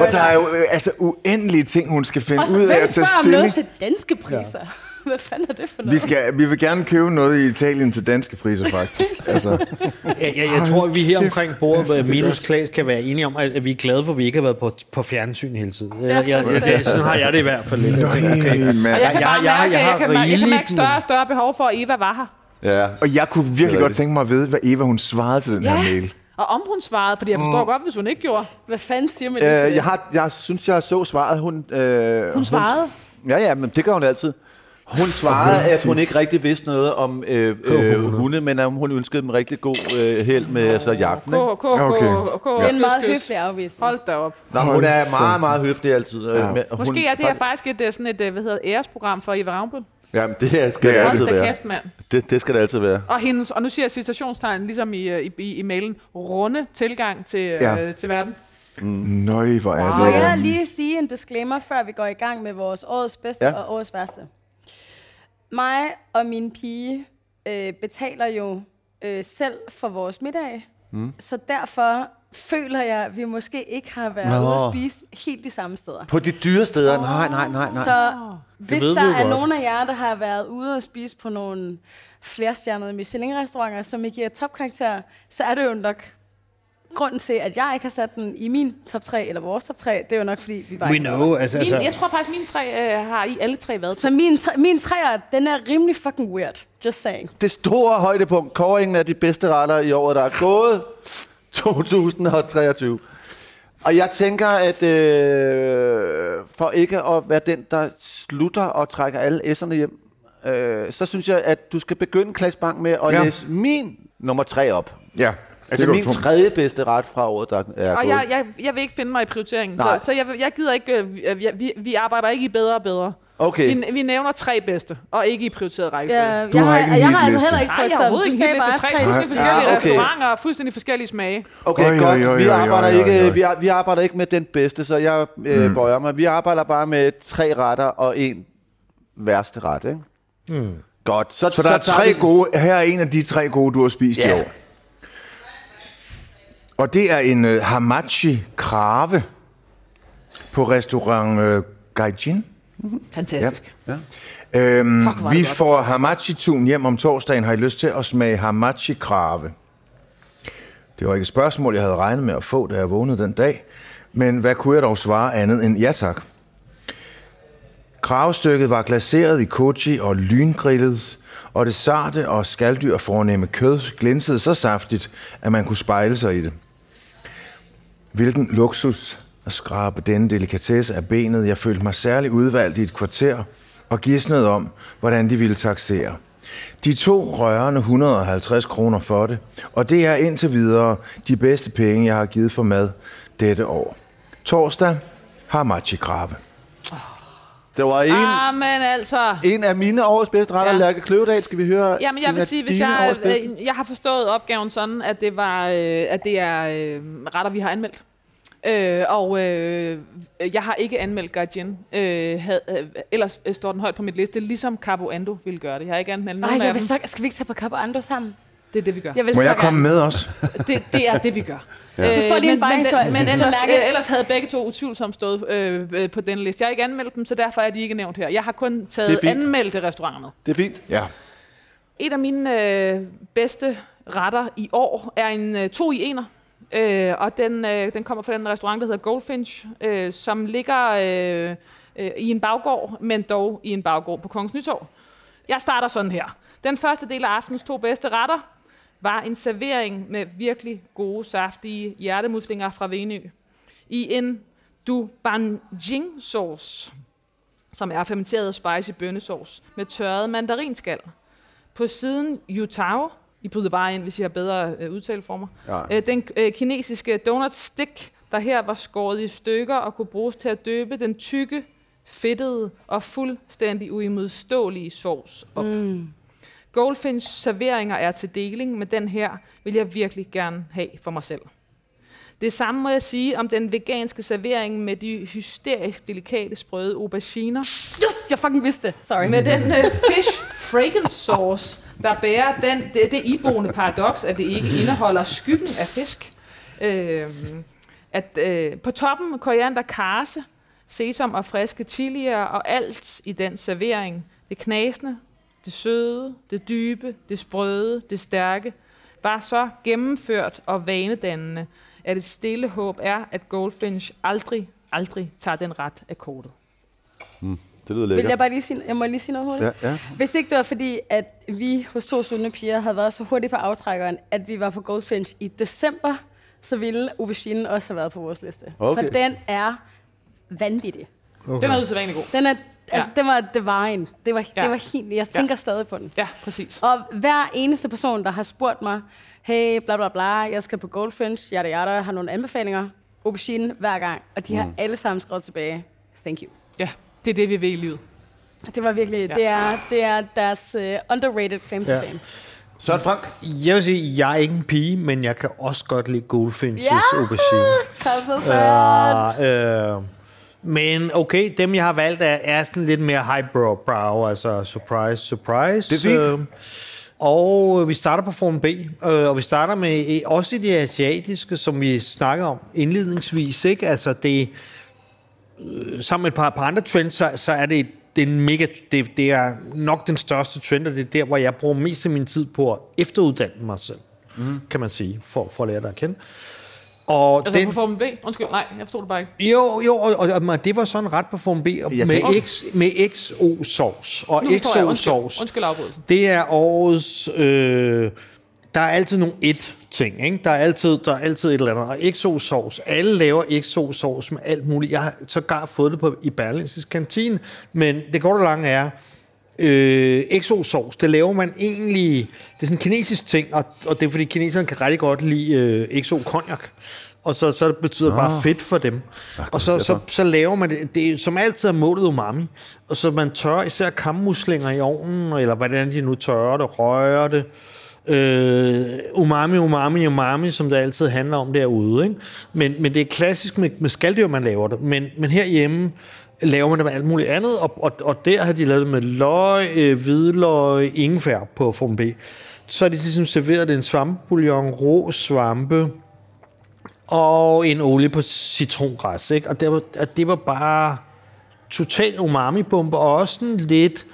og der er jo øh, altså uendelige ting, hun skal finde Og så ud af hvem at tage spørger om noget til danske priser? Hvad fanden er det for Vi, noget? skal, vi vil gerne købe noget i Italien til danske priser, faktisk. Altså, Jeg, jeg, jeg tror, at vi her omkring bordet, minus Klaas, kan være enige om, at vi er glade for, at vi ikke har været på, på fjernsyn hele tiden. Jeg, jeg, jeg, det, sådan har jeg det i hvert fald lidt. Jeg tænker, okay. jeg Jeg- jeg- jeg har jeg kan mærke- jeg kan mærke større og større behov for, at Eva var her. Ja. Og jeg kunne virkelig godt tænke mig at vide, hvad Eva hun svarede til den her Ja. mail. Og om hun svarede, fordi jeg forstår godt, hvis hun ikke gjorde. Hvad fanden siger Melissa? Øh, jeg, har, jeg synes, jeg så svaret. Hun, øh, Hun svarede. Ja, ja, men det gør hun altid. Hun svarede, at hun ikke rigtig vidste noget om øh, øh, hunde, men at hun ønskede dem rigtig god øh, held med altså, jagten. Ikke? K, K, Okay. K, det er en meget høflig afvisning. Hold da op. Nå, hun er meget, meget høflig altid. øh, Ja. men hun- Måske er det her faktisk et, øh, sådan et øh, hvad hedder, æresprogram for Eva Ravnbøl. Jamen, det her skal Det det, er altid være. kæft, mand. Det, det skal det altid være. Og, hendes, og nu siger jeg citationstegn, ligesom i, øh, i, i, i mailen, runde tilgang til, Ja. øh, til verden. Nøj, hvor er Må det. jeg lige sige en disclaimer, før vi går i gang med vores årets bedste ja. og årets værste? Mig og min pige øh, betaler jo øh, selv for vores middag, mm. så derfor føler jeg, at vi måske ikke har været Nå. ude at spise helt de samme steder. På de dyre steder? Nej, nej, nej, nej. Så hvis ved vi der er godt. nogen af jer, der har været ude at spise på nogle flerstjernede Michelin-restauranter, som I giver topkarakter, så er det jo nok grunden til, at jeg ikke har sat den i min top 3, eller vores top 3, det er jo nok, fordi vi bare We ikke know, altså, Min, altså jeg tror faktisk, mine tre øh, har I alle tre været Så min, tre- min træer, den er rimelig fucking weird. Just saying. Det store højdepunkt, kåringen af de bedste retter i året, der er gået 2023. Og jeg tænker, at øh, for ikke at være den, der slutter og trækker alle S'erne hjem, øh, så synes jeg, at du skal begynde, Klaas Bang, med at Ja. ja. læse min nummer tre op. Ja, Altså min tro. tredje bedste ret fra året, der er Og jeg, jeg, jeg vil ikke finde mig i prioriteringen, Nej. så, så jeg, jeg gider ikke, øh, vi, øh, vi, vi arbejder ikke i bedre og bedre. Okay. Vi, vi nævner tre bedste, og ikke i prioriteret rækkefølge. Ja, Du jeg har ikke en jeg har altså heller ikke fået jeg har overhovedet ikke helt til tre fuldstændig forskellige Ja, okay. restauranter og fuldstændig forskellige smage. Okay, Oj, godt. vi, arbejder ikke, vi, vi arbejder ikke med den bedste, så jeg øh, mm. bøjer mig. Vi arbejder bare med tre retter og en værste ret, ikke? Mm. Godt. Så, Så der er tre vi- gode. Her er en af de tre gode, du har spist Ja. i år. Og det er en uh, hamachi krave på restaurant uh, Gaijin. Fantastisk. Øhm, Fuck, hvor er vi godt. får hamachi-tun hjem om torsdagen. Har I lyst til at smage hamachi-krave? Det var ikke et spørgsmål, jeg havde regnet med at få, da jeg vågnede den dag. Men hvad kunne jeg dog svare andet end ja tak? Kravstykket var glaseret i koji og lyngrillet, og det sarte og skalddyr fornemme kød glinsede så saftigt, at man kunne spejle sig i det. Hvilken luksus at skrabe denne delikatesse af benet. Jeg følte mig særligt udvalgt i et kvarter og gidsnede om, hvordan de ville taxere. De to rørende 150 kroner for det, og det er indtil videre de bedste penge, jeg har givet for mad dette år. Torsdag har machi krabbe. Det var en, Ah, men altså... en af mine årets bedste retter. Ja. Lærke Kløvedal, skal vi høre Jamen, jeg vil sige, hvis jeg, bedste? øh, jeg har forstået opgaven sådan, at det, var, øh, at det er øh, retter, vi har anmeldt. Øh, og øh, jeg har ikke anmeldt Guardian. Øh, øh, ellers øh, står den højt på mit liste, ligesom Cabo Ando ville gøre det. Jeg har ikke anmeldt Ej, nogen jeg af vil dem. så, skal vi ikke tage på Capo Ando sammen? Det er det, vi gør. Jeg vil Må jeg komme gerne. med også? Det, det er det, vi gør. Du får lige en men, men, så- men ellers, øh, havde begge to utvivlsomt stået øh, øh, på den liste. Jeg har ikke anmeldt dem, så derfor er de ikke nævnt her. Jeg har kun taget anmeldte restauranter med. Det er fint. Ja. En af mine øh, bedste retter i år er en øh, to i ener. Øh, og den, øh, den kommer fra den restaurant, der hedder Goldfinch, øh, som ligger øh, øh, i en baggård, men dog i en baggård på Kongens Nytorv. Jeg starter sådan her. Den første del af aftens to bedste retter var en servering med virkelig gode, saftige hjertemuslinger fra Venø i en du banjing sauce, som er fermenteret spicy bønnesauce med tørret mandarinskal. På siden Yutao, I bryder bare ind, hvis I har bedre øh, udtaleformer, Ja. øh, den øh, kinesiske donut stick, der her var skåret i stykker og kunne bruges til at døbe den tykke, fedtede og fuldstændig uimodståelige sovs op. Mm. Goldfinch serveringer er til deling, men den her vil jeg virkelig gerne have for mig selv. Det samme må jeg sige om den veganske servering med de hysterisk delikate sprøde auberginer. Yes, jeg fucking vidste det. Sorry. Med den uh, fish fragrance sauce, der bærer den, det, det iboende paradoks, at det ikke indeholder skyggen af fisk. Øhm, at øh, på toppen koriander, karse, sesam og friske chilier og alt i den servering. Det knasende, det søde, det dybe, det sprøde, det stærke, var så gennemført og vanedannende, at et stille håb er, at Goldfinch aldrig, aldrig tager den ret af kortet. Det lyder Vil lækkert. jeg bare lige sige, jeg må lige sige noget hurtigt? Ja, ja. Hvis ikke det var fordi, at vi hos to sultne piger havde været så hurtigt på aftrækkeren, at vi var på Goldfinch i december så ville auberginen også have været på vores liste. Okay. For den er vanvittig. Den er usædvanlig god. Den er, altså, Ja. det var divine. Det var, Ja. det var helt, jeg tænker stadig på den. Ja, præcis. Og hver eneste person, der har spurgt mig, hey, bla bla bla, jeg skal på Goldfinch, yada yada, har nogle anbefalinger, aubergine hver gang. Og de har Mm. alle sammen skrevet tilbage, thank you. Ja, det er det, vi vil i livet. Det var virkelig, ja. det, er, det er deres uh, underrated claim to Ja. fame. Søren Frank, Jeg vil sige, jeg er ikke en pige, men jeg kan også godt lide Goldfinches Ja! aubergine. Kom så sandt. Uh, uh, men okay, dem jeg har valgt er, er sådan lidt mere highbrow, brow, altså surprise, surprise. Det er fint. Øh, og vi starter på form B, øh, og vi starter med også det asiatiske, som vi snakkede om indledningsvis. Ikke? Altså det, øh, sammen med et par, par andre trends, så, så er det, det, er mega, det, det er nok den største trend, og det er der, hvor jeg bruger mest af min tid på at efteruddanne mig selv, mm. kan man sige, for, for at lære dig at kende. Og Altså den... på Form B? Undskyld, nej, jeg forstod det bare ikke. jo, jo, og, og, og det var sådan ret på Form B og med, ikke- X, med XO-sovs. Og. Undskyld, XO-sovs, undskyld afbrydelsen. det er årets... Øh, der er altid nogle et ting, ikke? Der er altid, der er altid et eller andet. Og XO-sovs, alle laver XO-sovs med alt muligt. Jeg har sågar fået det på, i Berlingses kantine, men det korte og lange er, øh, XO-sovs, det laver man egentlig, det er sådan en kinesisk ting, og, og det er fordi kineserne kan rigtig godt lide øh, XO-konjak. Og så, så betyder det bare fedt for dem. Og så, så, så laver man det, det, som altid er målet umami. Og så man tørrer især kammuslinger i ovnen, eller hvordan de nu tørrer det, rører det. Øh, umami, umami, umami, som det altid handler om derude. Ikke? Men, men det er klassisk med, med skalddyr, man laver det. Men, men herhjemme laver man det med alt muligt andet, og, og, og der har de lavet det med løg, øh, hvidløg, ingefær på Form B. Så har de ligesom serveret en svampebouillon, rå svampe, og en olie på citrongræs. Ikke? Og det var, og det var bare total umami-bombe, og også sådan lidt,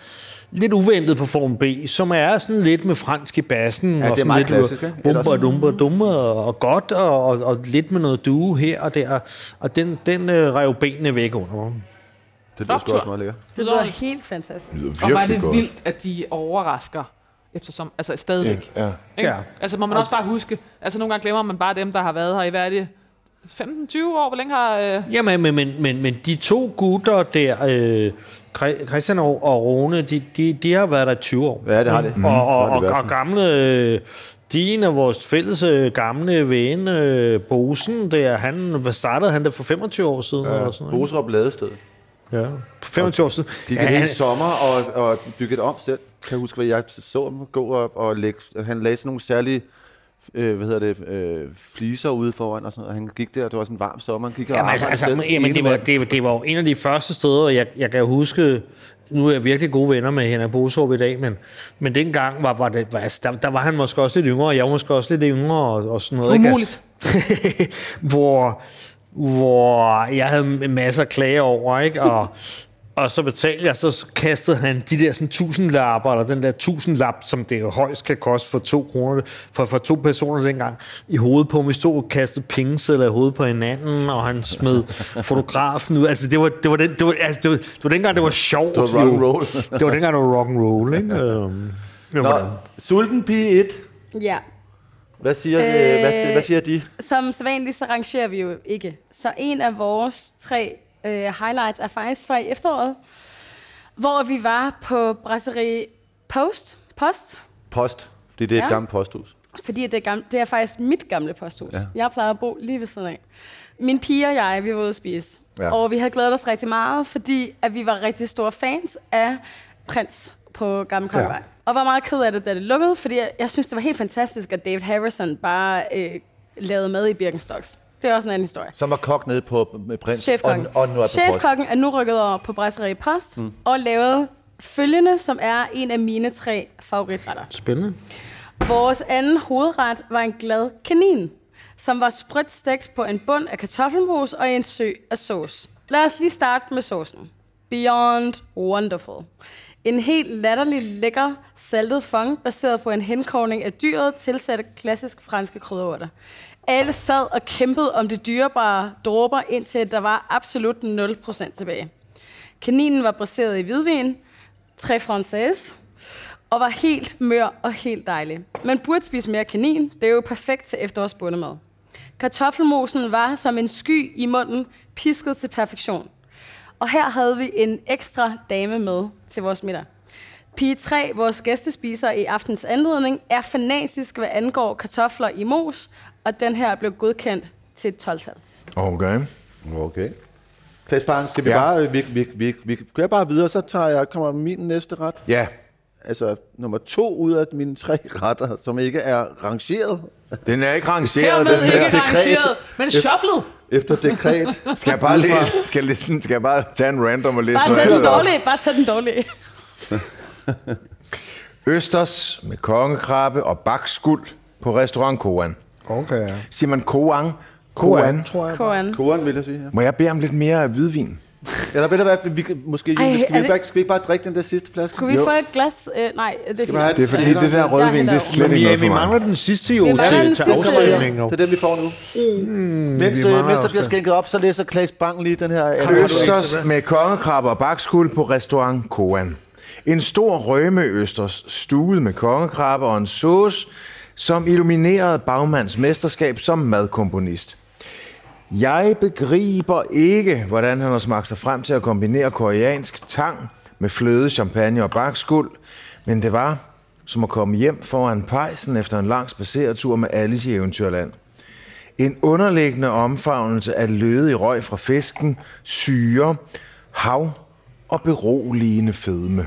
lidt uventet på Form B, som er sådan lidt med fransk i bassen. det er og sådan meget lidt klassisk, ikke? Bumper, Ellers- dumper, dumper, og godt, og, og, og lidt med noget due her og der. Og den, den øh, rev benene væk under mig. Det lyder sgu også meget lækkert. Det lyder helt fantastisk. Det lyder Og var virkelig det godt. vildt, at de overrasker eftersom, altså stadigvæk. Ja, ja. Ikke? Ja. Altså må man også bare huske, altså nogle gange glemmer man bare dem, der har været her i, hvad er det, 15-20 år, hvor længe har... Øh, Jamen, men, men, men, men de to gutter der, øh, Chri- Christian og, og Rune, de, de, de har været der i 20 år. Ja, det har det. Mm. Og, og, har og, og fald. gamle, øh, din og vores fælles øh, gamle ven, øh, Bosen, der, han, hvad startede han der for 25 år siden? Ja, eller sådan noget? Boserup Ladested. Ja, for 25 år siden. Gik Ja, hele han, sommer og, og byggede om selv. Kan jeg huske, hvad jeg så ham gå op og lægge. Han lagde sådan nogle særlige øh, hvad hedder det, øh, fliser ude foran og sådan noget. Han gik der, det var sådan en varm sommer. Han gik og Jamen, altså, altså, selv. jamen, det, var, det, det var jo en af de første steder, jeg, jeg kan huske, nu er jeg virkelig gode venner med Henrik Bosorup i dag, men, men dengang var, var det, var, altså, der, der var han måske også lidt yngre, og jeg var måske også lidt yngre og, og sådan noget. ikke? umuligt. hvor, hvor jeg havde en masse at klage over, ikke? Og, og så betalte jeg, så kastede han de der sådan 1000 lapper, eller den der 1000 lap, som det jo højst kan koste for to kroner, for, for to personer dengang, i hovedet på. Vi stod og kastede pengesedler i hovedet på hinanden, og han smed fotografen ud. Altså, det var, det var, den, det var, altså, det var, det var dengang, det var sjovt. Det var rock and jo. roll. det var dengang, det var rock and roll, ikke? Øhm, Nå, Sulten Pige 1. Ja. Hvad siger, øh, hvad, siger- hvad siger de? Som sædvanligt, så rangerer vi jo ikke. Så en af vores tre øh, highlights er faktisk fra i efteråret, hvor vi var på Brasserie Post, Post, Post. Fordi det er et Ja. gammelt posthus. fordi det er, gamle, det er faktisk mit gamle posthus. Ja. Jeg plejer at bo lige ved siden af. Min pige og jeg, vi var ude at spise. Ja. Og vi havde glædet os rigtig meget, fordi at vi var rigtig store fans af Prins på Gamle Kongevej. Ja. Og var meget ked af det, da det lukkede, fordi jeg, jeg synes, det var helt fantastisk, at David Harrison bare øh, lavede mad i Birkenstocks. Det er også en anden historie. Som var kok nede på med prins. Chefkokken. Og, og nu er. Chefkokken er nu rykket over på Brasserie Post mm. og lavet følgende, som er en af mine tre favoritretter. Spændende. Vores anden hovedret var en glad kanin, som var sprødt stegt på en bund af kartoffelmos og en sø af sauce. Lad os lige starte med saucen. Beyond Wonderful. En helt latterlig lækker saltet fong, baseret på en henkogning af dyret, tilsat klassisk franske krydderurter. Alle sad og kæmpede om det dyrebare dråber, indtil der var absolut 0% tilbage. Kaninen var baseret i hvidvin, tre française, og var helt mør og helt dejlig. Man burde spise mere kanin. Det er jo perfekt til efterårsbundemad. Kartoffelmosen var som en sky i munden, pisket til perfektion. Og her havde vi en ekstra dame med til vores middag. Pige 3, vores gæstespiser i aftens anledning, er fanatisk, hvad angår kartofler i mos, og den her blev godkendt til et 12-tal. Okay. Okay. Klaas Bang, skal vi Ja. bare, vi, vi, vi, vi kører bare videre, så tager jeg, kommer min næste ret. Ja, Altså nummer to ud af mine tre retter, som ikke er rangeret den er ikke rangeret, Hermed den ikke rangeret, men shufflet. Efter dekret. Skal jeg bare, læse, skal, jeg, læse, skal jeg bare tage en random og læse Bare noget tag den dårlige, bare tag den dårlige. Østers med kongekrabbe og bakskuld på restaurant Koan. Okay. Siger man Koan? Koan. tror jeg. Koan. Koren, vil jeg sige. Ja. Må jeg bede om lidt mere hvidvin? Eller ved du hvad, vi måske, Ej, skal, vi det- bare, skal vi ikke bare drikke den der sidste flaske? Kunne vi få et glas? Øh, nej, det er fint. vi Det er fordi, det der rødvin, det er slet Men ikke noget for vi mig. mangler den sidste jo Vi til, til afstemningen. Det er den, vi får nu. Mm, mens, vi øh, mens der bliver skænket op, så læser Klaas Bang lige den her. Østers med kongekrabbe og bakskuld på restaurant Koan. En stor rømeøsters stuet med kongekrabbe og en sauce, som illuminerede bagmands mesterskab som madkomponist. Jeg begriber ikke, hvordan han har smagt sig frem til at kombinere koreansk tang med fløde, champagne og bakskuld, men det var som at komme hjem foran pejsen efter en lang spaceretur med Alice i Eventyrland. En underliggende omfavnelse af lødig røg fra fisken, syre, hav og beroligende fedme.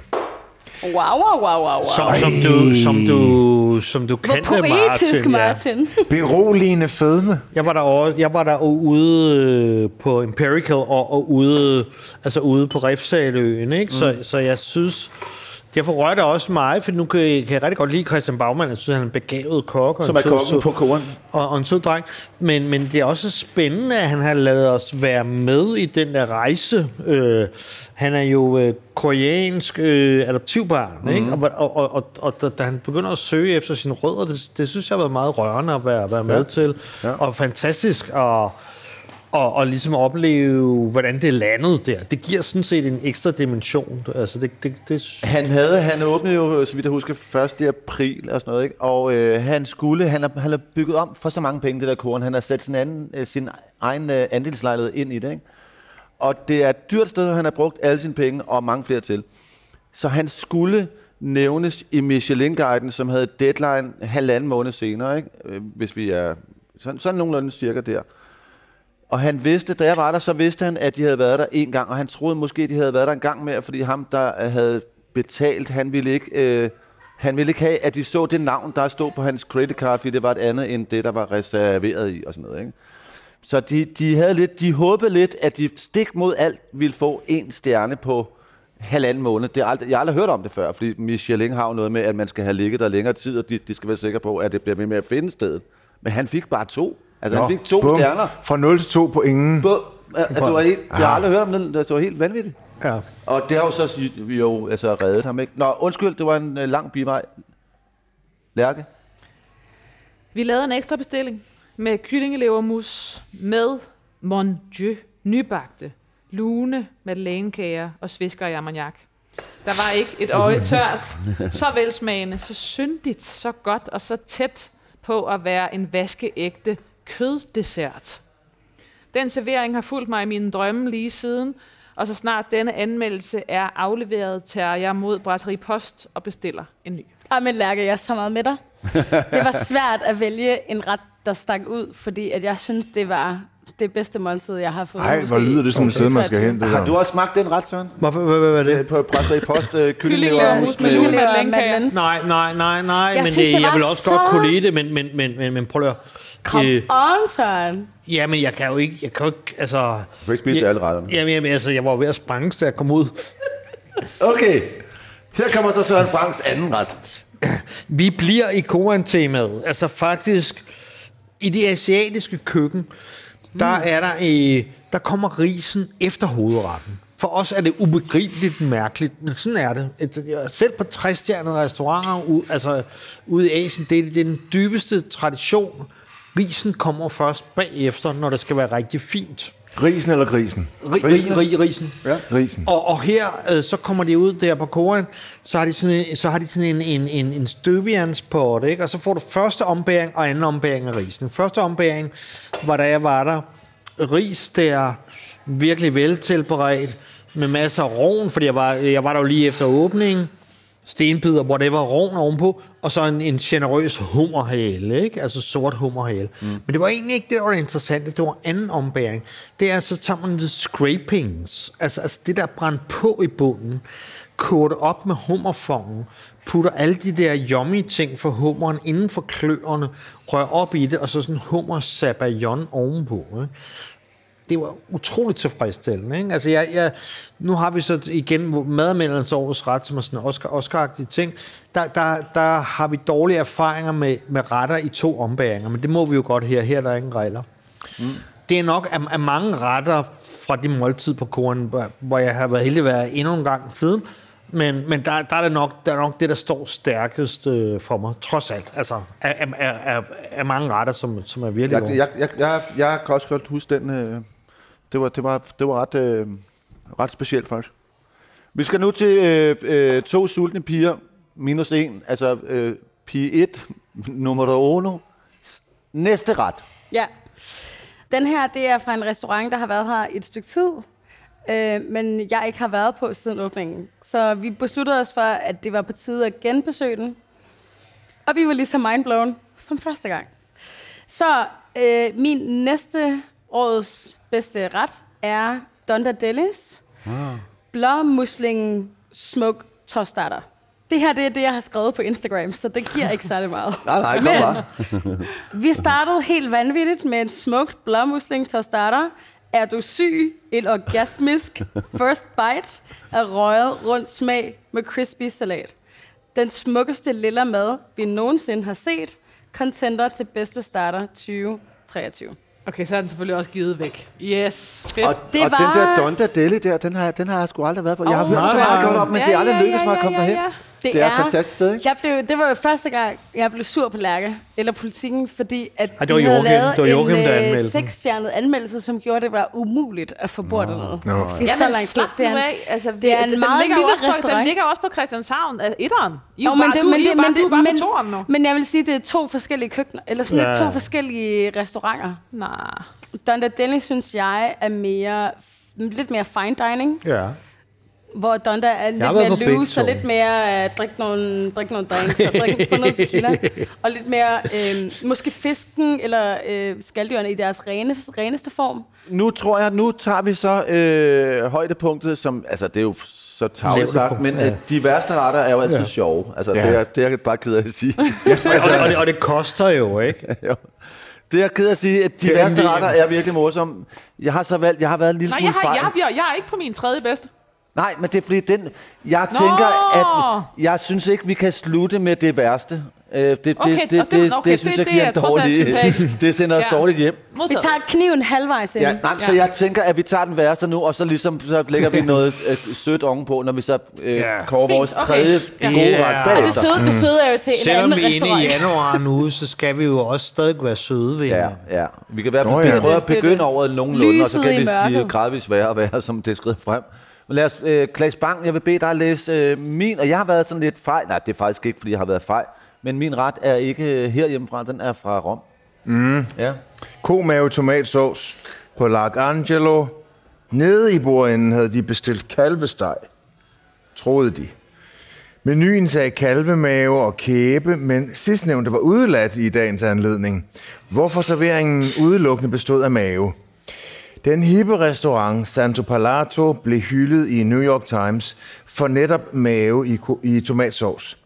Wow, wow, wow, wow, wow. Som, som, du, som, du, som du Hvor kendte poetisk, Martin. Ja. Martin. Beroligende fedme? Jeg var der også, jeg var der ude øh, på Empirical og, og ude, altså ude på Refsaløen, ikke? Så, så jeg synes, derfor rører det også mig, for nu kan jeg, kan jeg rigtig godt lide Christian Baumann. Jeg synes, han er en begavet kok. Og Som er kokken på koren. og, og en sød dreng. Men, men det er også spændende, at han har lavet os være med i den der rejse. Øh, han er jo øh, koreansk øh, adoptivbarn, mm. ikke? Og, og, og, og, og da, da han begynder at søge efter sine rødder, det, det synes jeg har været meget rørende at være, være med ja. til. Ja. Og fantastisk at og, og ligesom opleve, hvordan det landede der. Det giver sådan set en ekstra dimension. Altså det, det, det, Han havde, han åbnede jo, så vidt jeg husker, 1. april og sådan noget, ikke? Og øh, han skulle, han har, han har bygget om for så mange penge, det der koren. Han har sat sin, anden, øh, sin egen øh, andelslejlighed ind i det, ikke? Og det er et dyrt sted, han har brugt alle sine penge, og mange flere til. Så han skulle nævnes i Michelin-guiden, som havde deadline halvanden måned senere, ikke? Øh, hvis vi er sådan, sådan nogenlunde cirka der. Og han vidste, da jeg var der, så vidste han, at de havde været der en gang, og han troede måske, de havde været der en gang mere, fordi ham, der øh, havde betalt, han ville ikke, øh, han ville ikke have, at de så det navn, der stod på hans credit card, fordi det var et andet end det, der var reserveret i og sådan noget. Ikke? Så de, de, havde lidt, de håbede lidt, at de stik mod alt ville få en stjerne på halvanden måned. Det er aldrig, jeg har aldrig hørt om det før, fordi Michelin har jo noget med, at man skal have ligget der længere tid, og de, de skal være sikre på, at det bliver ved med at finde stedet. Men han fik bare to. Altså, han fik to bum. stjerner. Fra 0 til 2 på ingen. Bum. Altså, det var helt, jeg har aldrig hørt om det. Det var helt vanvittigt. ja. Og det har jo så jo altså, reddet ham, ikke? Nå, undskyld, det var en uh, lang bivej. Lærke? Vi lavede en ekstra bestilling med kyllingelevermus med Mon Dieu nybagte, lune, madeleinekager og svisker i ammoniak. Der var ikke et øje tørt. Så velsmagende, så syndigt, så godt og så tæt på at være en vaskeægte køddessert. Den servering har fulgt mig i mine drømme lige siden, og så snart denne anmeldelse er afleveret, tager jeg mod Brasserie Post og bestiller en ny. Ej, men Lærke, jeg er så meget med dig. Det var svært at vælge en ret, der stak ud, fordi at jeg synes, det var det bedste måltid, jeg har fået. Ej, hvor lyder det som et sted, man skal 23. hen. Det Har du også smagt den ret, Søren? Hvorfor, hvad, hvad, hvad er det? På Brasserie Post, Kyllingelever og madeleines. Nej, nej, nej, nej, Jeg men synes, det, det jeg vil også så- godt kunne lide det, men, men, men, men, men prøv at. Kom Øh, on, Søren. ja, men jeg kan jo ikke, jeg kan jo ikke, altså... Du kan ikke spise Ja, alle retterne. Jamen, jamen, altså, jeg var ved at sprænge, da jeg kom ud. Okay. Her kommer så Søren Franks anden ret. Vi bliver i Koran-temaet. Altså faktisk, i det asiatiske køkken, der er der, øh, der kommer risen efter hovedretten. For os er det ubegribeligt mærkeligt, men sådan er det. Et- Selv på træstjernede restauranter altså, ude i Asien, det er, det er den dybeste tradition. Risen kommer først bagefter, når det skal være rigtig fint. Risen eller grisen? Ri, ri, ri, risen. Ja. Risen. Og, og her, øh, så kommer de ud der på koren, så har de sådan en, så har de sådan en, en, en, en støvjernsport, ikke? Og så får du første ombæring og anden ombæring af risen. Første ombæring var, da jeg var der, ris der, virkelig veltilberedt, med masser af rovn, fordi jeg var, jeg var der jo lige efter åbningen, stenbider, whatever, rovn ovenpå, og så en, en generøs hummerhale, ikke? Altså sort hummerhale. Mm. Men det var egentlig ikke det, der var interessant. Det var anden ombæring. Det er så tager man the scrapings, altså, altså det der brændt på i bunden, koger det op med hummerfongen, putter alle de der yummy ting for hummeren inden for kløerne, rører op i det, og så sådan hummer sabayon ovenpå. Ikke? Det var utroligt tilfredsstillende. Ikke? Altså, jeg, jeg, nu har vi så igen madanmelderens årets ret, som er sådan en Oscar, Oscar ting. Der, der, der har vi dårlige erfaringer med, med retter i to ombæringer, men det må vi jo godt her. Her er der ingen regler. Mm. Det er nok af, af mange retter fra de måltid på koren, hvor, jeg har været heldig at være endnu en gang siden, men, men der, der, er det nok, der er nok det, der står stærkest øh, for mig, trods alt. Altså, af, af, af, af mange retter, som, som er virkelig Jeg, jeg, jeg, jeg, jeg kan også godt huske den. Øh, det, var, det, var, det var ret, øh, ret specielt faktisk. Vi skal nu til øh, øh, to sultne piger, minus en. Altså øh, pige 1, nummer 1. Næste ret. Ja. Den her, det er fra en restaurant, der har været her et stykke tid, øh, men jeg ikke har været på siden åbningen. Så vi besluttede os for, at det var på tide at genbesøge den. Og vi var lige så mindblown som første gang. Så øh, min næste årets bedste ret er Donda Delis. Ah. Blåmusling smoked tostater. Det her det er det, jeg har skrevet på Instagram, så det giver ikke særlig meget. Nej, nej, kom bare. Vi startede helt vanvittigt med en smoked blåmusling tostater. Er du syg? En orgasmisk first bite af røget rundt smag med crispy salat. Den smukkeste lilla mad, vi nogensinde har set. Contender til bedste starter 2023. Okay, så er den selvfølgelig også givet væk. Yes, fedt. Og, Det og var- den der Donda Deli der, den har, den har jeg sgu aldrig været på. Jeg har Åh, hørt så meget godt om, men Ja, det er aldrig ja, lykkedes ja, mig at komme ja, derhen. ja. Det er et fantastisk sted, ikke? Jeg blev, det var jo første gang, jeg blev sur på Lærke, eller politikken, fordi at Ej, det var de havde Joachim. lavet Det var Joachim, en der øh, anmeldte den. seksstjernet anmeldelse, som gjorde, at det var umuligt at få bord dernede. Nå. I så lang tid. slap Det er en- af. Altså, det er en den meget lille også på, Den restaurant. ligger også på Christianshavn af etteren. I er Jo, men bare, det- du, men I er det- bare, men du er det- bare men- på nu. Men jeg vil sige, at det er to forskellige køkkener, eller sådan Ja. to forskellige restauranter. Nej. Donda Deli synes jeg er mere, lidt mere fine dining, Ja. Hvor Donda er lidt mere loose og lidt mere uh, drikke nogle, drikke nogle drinks og drikke, få noget tequila. Og lidt mere, øh, måske fisken eller øh, skaldyrene i deres rene, reneste form. Nu tror jeg, nu tager vi så øh, højdepunktet, som, altså det er jo så tavligt sagt, men øh, de værste retter er jo altid Ja. sjove. Altså Ja. det, er, det er jeg bare ked af at sige. Altså, og, det, og, det, og det koster jo, ikke? Jo. det er jeg ked af at sige, at de er værste retter er virkelig morsomme. Jeg har så valgt, jeg har været en lille Nej, smule jeg, har, fejl. jeg, har- jeg, jeg er ikke på min tredje bedste. Nej, men det er fordi, den, jeg Nå! tænker, at jeg synes ikke, vi kan slutte med det værste. Øh, det, det, Okay, det, og det, okay, det synes det- jeg det giver er en trods alt dårlig... sympatisk. det sender os Ja. dårligt hjem. Vi Modtaget. tager kniven halvvejs ind. Ja, nej, ja. Så jeg tænker, at vi tager den værste nu, og så ligesom så lægger vi noget øh, sødt ovenpå, når vi så øh, Ja. kårer Fint, vores okay. tredje Ja. gode Ja. ret Og det bagefter. søde, det søde er jo til en Selvom anden vi er inde restaurant. i januar nu, så skal vi jo også stadig være søde ved Ja, hinanden. ja. Vi kan i hvert Nå, fald ja. prøve at Det er begynde over nogenlunde, og så Lyset kan i det blive gradvist værre og værre, som det skrider frem. Men lad os, øh, Klaas Bang, jeg vil bede dig at læse øh, min, og jeg har været sådan lidt fejl. Nej, det er faktisk ikke, fordi jeg har været fejl. Men min ret er ikke øh, herhjemmefra, den er fra Rom. Mm. Ja. Komave tomatsauce på L'Arcangelo. Nede i bordenden havde de bestilt kalvesteg, troede de. Menuen sagde kalvemave og kæbe, men sidstnævnte var udeladt i dagens anledning. Hvorfor serveringen udelukkende bestod af mave. Den hippe restaurant Santo Palato blev hyldet i New York Times for netop mave i, i tomatsauce.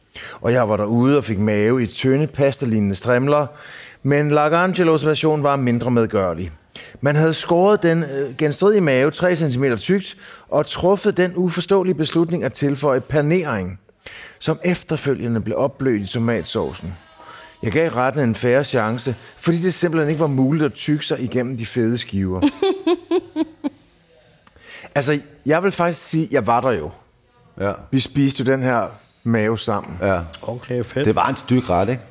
Og jeg var derude og fik mave i tynde pastalignende strimler, men Lagangelos version var mindre medgørlig. Man havde skåret den øh, genstridige mave 3 cm tykt og truffet den uforståelige beslutning at tilføje panering, som efterfølgende blev opblødt i tomatsaucen. Jeg gav retten en færre chance, fordi det simpelthen ikke var muligt at tykke sig igennem de fede skiver. altså, jeg vil faktisk sige, jeg var der jo. Ja. Vi spiste jo den her mave sammen. ja. Okay, fedt. Det var en styk ret, ikke?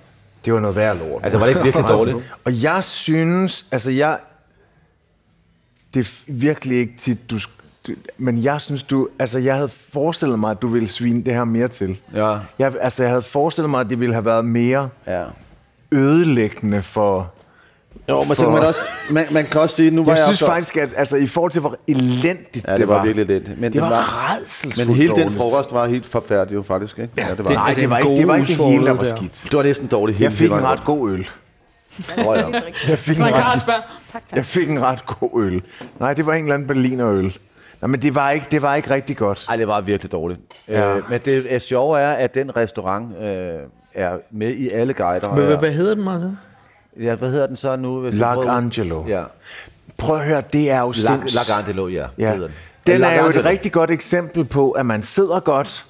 Det var noget værd lort. Ja, det var ikke virkelig dårligt. Og jeg synes, altså jeg... det er virkelig ikke tit, du men jeg synes, du... Altså, jeg havde forestillet mig, at du ville svine det her mere til. Ja. Jeg, altså, jeg havde forestillet mig, at det ville have været mere Ja. Ødelæggende for... Jo, men så For- kan man, også, man, man kan også sige, nu var Jeg jeg, synes også, faktisk, at altså, i forhold til, hvor elendigt Ja, det var virkelig lidt. Men det var, var- rædselsfuldt Men hele den frokost var helt forfærdelig jo faktisk, ikke? Ja, det var. Nej, det det var, ikke, det var ikke det hele, der var skidt. det var næsten dårligt hele Jeg fik en ret god øl. rundt. Tror jeg. Jeg fik, en ret, jeg fik en ret god øl. Nej, det var en eller anden berlinerøl. Nej, men det var ikke, det var ikke rigtig godt. Ej, det var virkelig dårligt. Ja. Ja. Øh, men det er sjove er, at den restaurant øh, er med i alle guider. Hvad, hvad, hvad hedder den, Martin? Ja, hvad hedder den så nu? hvis vi Lac prøver- Angelo. Ja, Prøv at høre, det er jo sinds... Lac Angelo, ja. Ja. den. Den er jo et rigtig godt eksempel på, at man sidder godt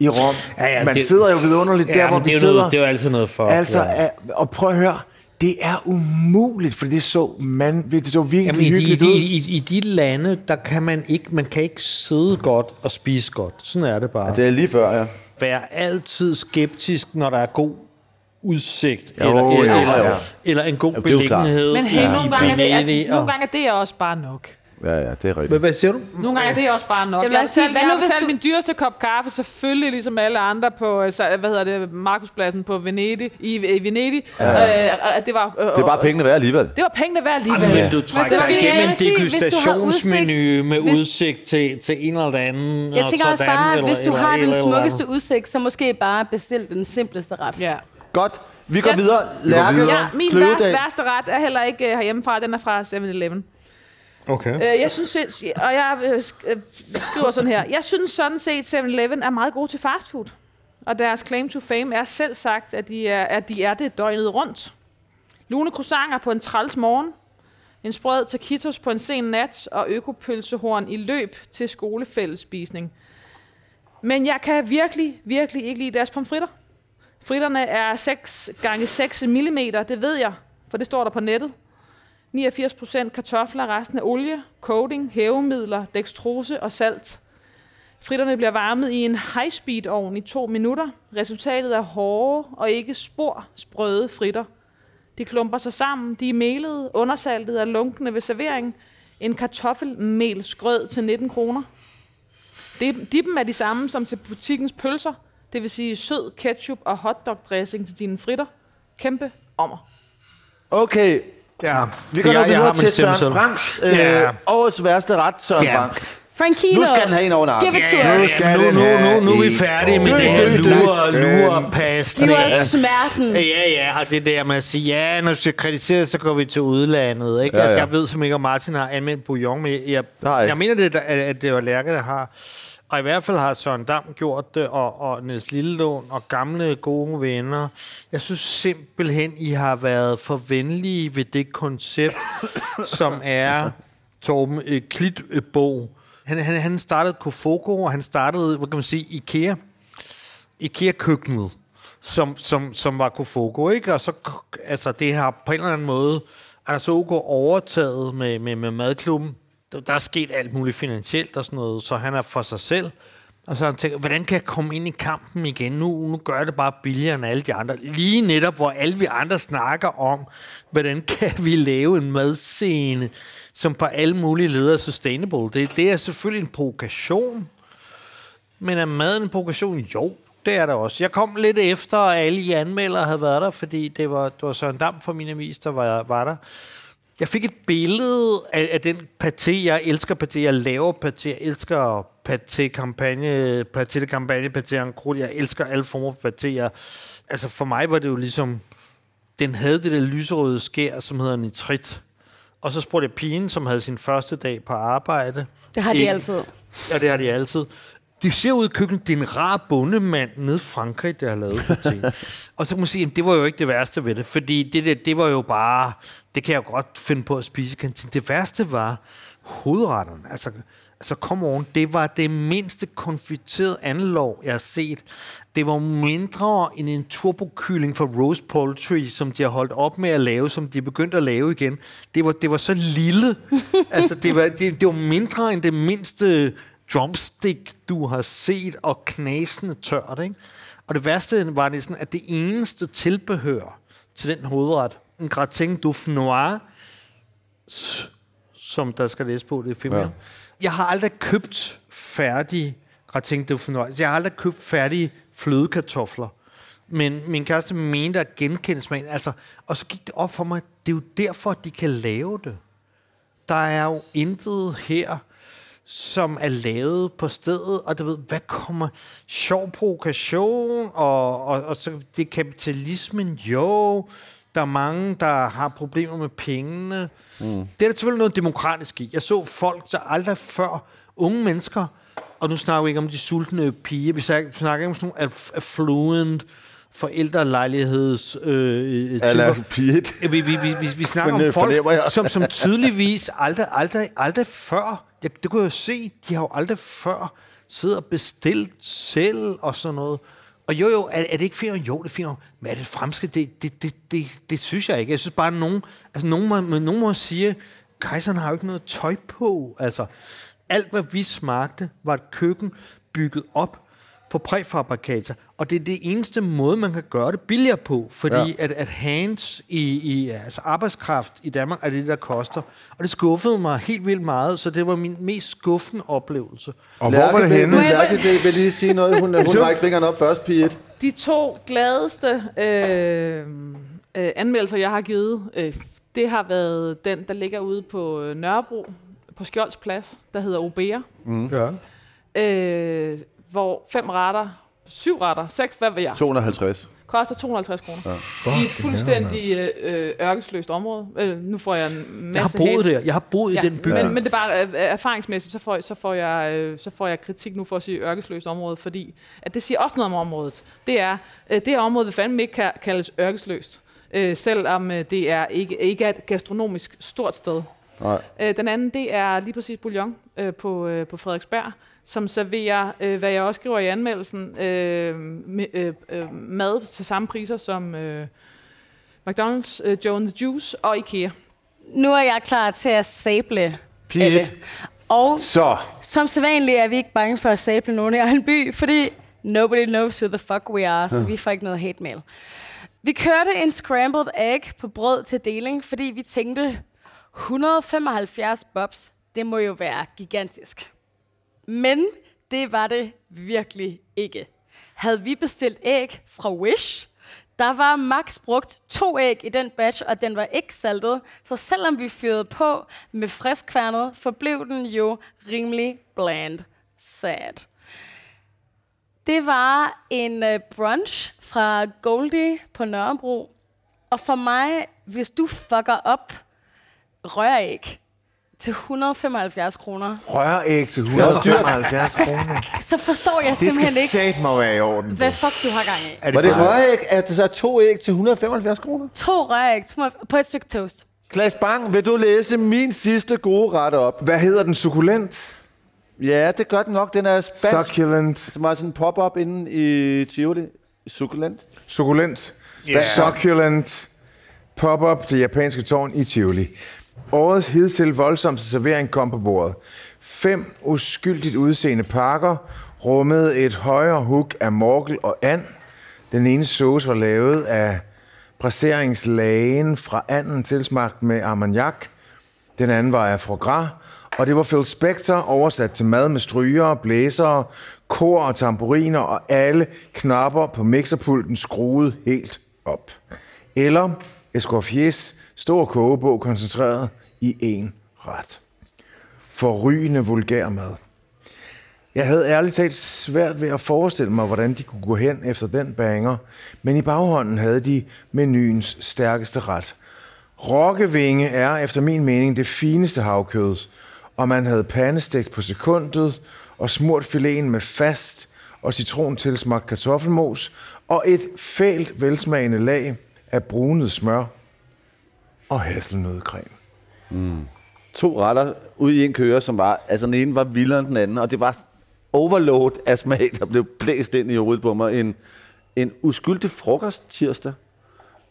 i Rom. Ja, ja, man det- sidder jo vidunderligt der, hvor men vi det, er sidder. noget, det er jo altid noget for. Altså, ja. ja. og prøv at høre, det er umuligt, for det så, man, det så virkelig Jamen, i, de, i, hyggeligt de, ud. i, I de lande, der kan man ikke, man kan ikke sidde godt og spise godt. Sådan er det bare. Det er lige før, ja. Vær altid skeptisk, når der er god udsigt, Jo, eller, jo, eller, jo. eller, eller en god jo beliggenhed. Men hey, i nogle, gange er det, er, og- nogle gange er det også bare nok. Ja, ja, det er rigtigt. Hvad, hvad siger du? Nogle gange er det også bare nok. Jeg Jeg, har betalt, hvad jeg nu, har hvis betalt du- min dyreste kop kaffe, selvfølgelig ligesom alle andre på, øh, så- hvad hedder det, Markuspladsen på Venedig, i, i Venedig. Ja. Øh, det, var, øh, Det er bare pengene værd alligevel. Det var pengene værd alligevel. Men du trækker dig igennem en degustationsmenu med hvis- udsigt til, til en eller anden. Jeg tænker også bare, eller- hvis du eller- har den eller- eller smukkeste andet. udsigt, så måske bare bestil den simpleste ret. Ja. Godt. Vi går Yes. videre. Lærke, ja, min værste, værste ret er heller ikke herhjemmefra, den er fra 7-Eleven. Okay. Øh, jeg synes, og jeg øh, øh, skriver sådan her, jeg synes sådan set, 7-Eleven er meget god til fastfood. Og deres claim to fame er selv sagt, at de er, at de er det døgnet rundt. Lune croissanter på en træls morgen, en sprød taquitos på en sen nat, og økopølsehorn i løb til skolefællesspisning. Men jeg kan virkelig, virkelig ikke lide deres pomfritter. Fritterne er 6 gange 6 mm, det ved jeg, for det står der på nettet. 89% kartofler, resten af olie, coating, hævemidler, dextrose og salt. Fritterne bliver varmet i en high-speed ovn i to minutter. Resultatet er hårde og ikke spor sprøde fritter. De klumper sig sammen, de er melede, undersaltet og lunkende ved servering. En kartoffelmelsgrød til 19 kroner. Dippen er de samme som til butikkens pølser, det vil sige sød ketchup og hotdog-dressing til dine fritter. Kæmpe ommer. Okay, Ja. vi går nu Jeg- jeg videre til Søren selv. Franks. Øh, Ja. Årets værste ret, Søren Ja. Frank. Frankino! Nu skal den have en over. Give it to Ja, us. ja, nu, nu, nu, nu er vi færdige med det her lure, lure, pas. Giv os smerten. Ja, ja, og det der med at sige, ja, når du skal kritisere, så går vi til udlandet. Ikke? Ja, Ja, Altså, ja. jeg ved som ikke, om Martin har anmeldt bouillon, men jeg, Nej. jeg mener, det, at at det var Lærke, der har. Og i hvert fald har Søren Dam gjort det, og, og Niels Lillelån, og gamle gode venner. Jeg synes simpelthen, I har været for venlige ved det koncept, som er Torben øh, Klitbo. Han, han, han startede Kofogo, og han startede, hvad kan man sige, IKEA. IKEA-køkkenet, som, som, som var Kofogo, ikke? Og så, altså, det har på en eller anden måde, Anders Ågaard overtaget med, med, med madklubben. Der, der er sket alt muligt finansielt og sådan noget, så han er for sig selv. Og så har han tænkt, hvordan kan jeg komme ind i kampen igen? Nu, nu gør jeg det bare billigere end alle de andre. Lige netop, hvor alle vi andre snakker om, hvordan kan vi lave en madscene, som på alle mulige leder er sustainable. Det, det er selvfølgelig en provokation, men er maden en provokation? Jo, det er der også. Jeg kom lidt efter, at alle I anmeldere havde været der, fordi det var, det var Søren Dam fra min avis, der var, var der. Jeg fik et billede af, af den paté. Jeg elsker paté. Jeg laver paté. Jeg elsker paté-kampagne, paté de kampagne, paté. Jeg elsker alle former for paté. Jeg, altså for mig var det jo ligesom, den havde det der lyserøde skær, som hedder nitrit. Og så spurgte jeg pigen, som havde sin første dag på arbejde. Det har de Ikke- altid. Ja, det har de altid. De ser ud i køkkenet, det er en rar bondemand nede i Frankrig, der har lavet paté. og så kan man sige, at det var jo ikke det værste ved det, fordi det, det, det var jo bare, det kan jeg jo godt finde på at spise i kantinen. Det værste var hovedretterne. Altså, altså kom on, det var det mindste konfiterede anlov, jeg har set. Det var mindre end en turbokylling fra Rose Poultry, som de har holdt op med at lave, som de er begyndt at lave igen. Det var, det var så lille. altså, det var, det, det var mindre end det mindste drumstick, du har set, og knasende tørt, ikke? Og det værste var sådan, at det eneste tilbehør til den hovedret, en gratin du noir, som der skal læse på det film. Ja. Ja. Jeg har aldrig købt færdige gratin de fornøjelse. Jeg har aldrig købt færdige flødekartofler. Men min kæreste mente at genkende smagen. Altså, og så gik det op for mig, det er jo derfor, de kan lave det. Der er jo intet her, som er lavet på stedet, og du ved, hvad kommer? Sjov provokation, og, og, og så det er kapitalismen, jo. Der er mange, der har problemer med pengene. Mm. Det er der selvfølgelig noget demokratisk i. Jeg så folk, der aldrig før, unge mennesker, og nu snakker vi ikke om de sultne piger, vi snakker, ikke om sådan nogle aff- affluent forældrelejligheds øh, øh, Vi, vi, vi, vi, vi snakker om folk, som, som tydeligvis aldrig, aldrig, aldrig før, jeg, det kunne jeg jo se, de har jo aldrig før siddet og bestilt selv og sådan noget. Og jo, jo, er, er det ikke fint? Jo, det er fint. Men er det fremskridt? Det, det, det, det, det synes jeg ikke. Jeg synes bare, at nogen, altså nogen, må, nogen må sige, kejseren har jo ikke noget tøj på. Altså, alt, hvad vi smagte, var et køkken bygget op på præfabrikater. Og det er det eneste måde, man kan gøre det billigere på, fordi Ja. at, at hands i, i altså arbejdskraft i Danmark er det, der koster. Og det skuffede mig helt vildt meget, så det var min mest skuffende oplevelse. Og hvor var det henne? Lærke vil, vil lige sige noget. Hun, hun rækker fingeren op først, Piet. De to gladeste øh, øh, anmeldelser, jeg har givet, øh, det har været den, der ligger ude på øh, Nørrebro, på Skjolds Plads, der hedder Obea. Ja. Øh, hvor fem retter, syv retter, seks, hvad ved jeg, 250. koster 250 kroner. Ja. I et fuldstændig øh, øh, ørkesløst område. Øh, nu får jeg en masse Jeg har boet hate. der. Jeg har boet i den bygning. Men, men det er bare øh, erfaringsmæssigt, så får, så, får jeg, øh, så får jeg kritik nu for at sige ørkesløst område, fordi at det siger også noget om området. Det er, øh, det her område vil fandme ikke ka- kaldes ørkesløst, øh, selvom øh, det er ikke, ikke er et gastronomisk stort sted. Nej. Øh, den anden, det er lige præcis Bouillon øh, på, øh, på Frederiksberg, som serverer, øh, hvad jeg også skriver i anmeldelsen, øh, med, øh, øh, mad til samme priser som øh, McDonald's, øh, Joe and the Juice og IKEA. Nu er jeg klar til at sable alle. Og Så, som sædvanligt er vi ikke bange for at sable nogen i egen by, fordi nobody knows who the fuck we are, så vi får ikke noget hate mail. Vi kørte en scrambled egg på brød til deling, fordi vi tænkte, 175 bobs, det må jo være gigantisk. Men det var det virkelig ikke. Havde vi bestilt æg fra Wish, der var max brugt to æg i den batch, og den var ikke saltet. Så selvom vi fyrede på med friskværnet, forblev den jo rimelig bland. Sad. Det var en øh, brunch fra Goldie på Nørrebro. Og for mig, hvis du fucker op rør ikke til 175 kroner, røræg til 175 kroner. så forstår jeg Det skal simpelthen ikke, sat mig være i orden. hvad fuck du har gang i. Er Var det røræg, at det så er to æg til 175 kroner? To røræg på et stykke toast. Klaas Bang, vil du læse min sidste gode ret op? Hvad hedder den? Sukulent? Ja, det gør den nok. Den er spansk. Succulent. Som var sådan en pop-up inde i Tivoli. Succulent. Sukulent. Ja. Succulent. Pop-up det japanske tårn i Tivoli. Årets hidtil voldsomste servering kom på bordet. Fem uskyldigt udseende pakker rummede et højere hug af morkel og and. Den ene sauce var lavet af presseringslagen fra anden tilsmagt med armagnac. Den anden var af foie gras, og det var Phil Spector oversat til mad med stryger, blæsere, kor og tamburiner, og alle knapper på mixerpulten skruet helt op. Eller Escoffiers stor kogebog koncentreret i én ret. Forrygende vulgær mad. Jeg havde ærligt talt svært ved at forestille mig, hvordan de kunne gå hen efter den banger, men i baghånden havde de menuens stærkeste ret. Rokkevinge er efter min mening det fineste havkød, og man havde pandestegt på sekundet og smurt filéen med fast og citrontilsmagt kartoffelmos og et fælt velsmagende lag af brunet smør og hasselnødcreme. To retter ude i en køre, som var... Altså, den ene var vildere end den anden, og det var overload af smag, der blev blæst ind i hovedet på mig. En, en uskyldig frokost tirsdag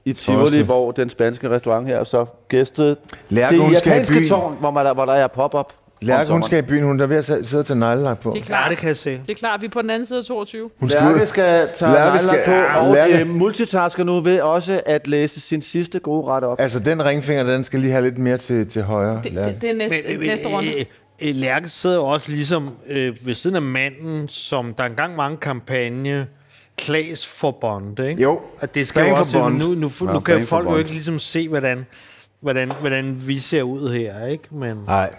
i Tivoli, hvor den spanske restaurant her så gæstede Lærke, det japanske byen. tårn, hvor, man, der, hvor der er pop-up. Lærke, hun skal i byen, hun er ved at sidde til neglelak på. Det er Ja, klart. det kan jeg se. Det er klart, vi er på den anden side af 22. Hun skal Lærke ud. skal tage Lærke Lærke skal- på, ja, og Lærke- øh, multitasker nu ved også at læse sin sidste gode ret op. Altså, den ringfinger, den skal lige have lidt mere til, til højre. Det, Lærke. det, det er næste, næste runde. Øh, øh, Lærke sidder jo også ligesom øh, ved siden af manden, som der engang var en kampagne, Klaas for Bond, ikke? Jo, At det skal jo for også, Bond. nu, nu, Ja, nu kan for folk jo ikke ligesom se, hvordan, hvordan, hvordan vi ser ud her, ikke? Men, Nej,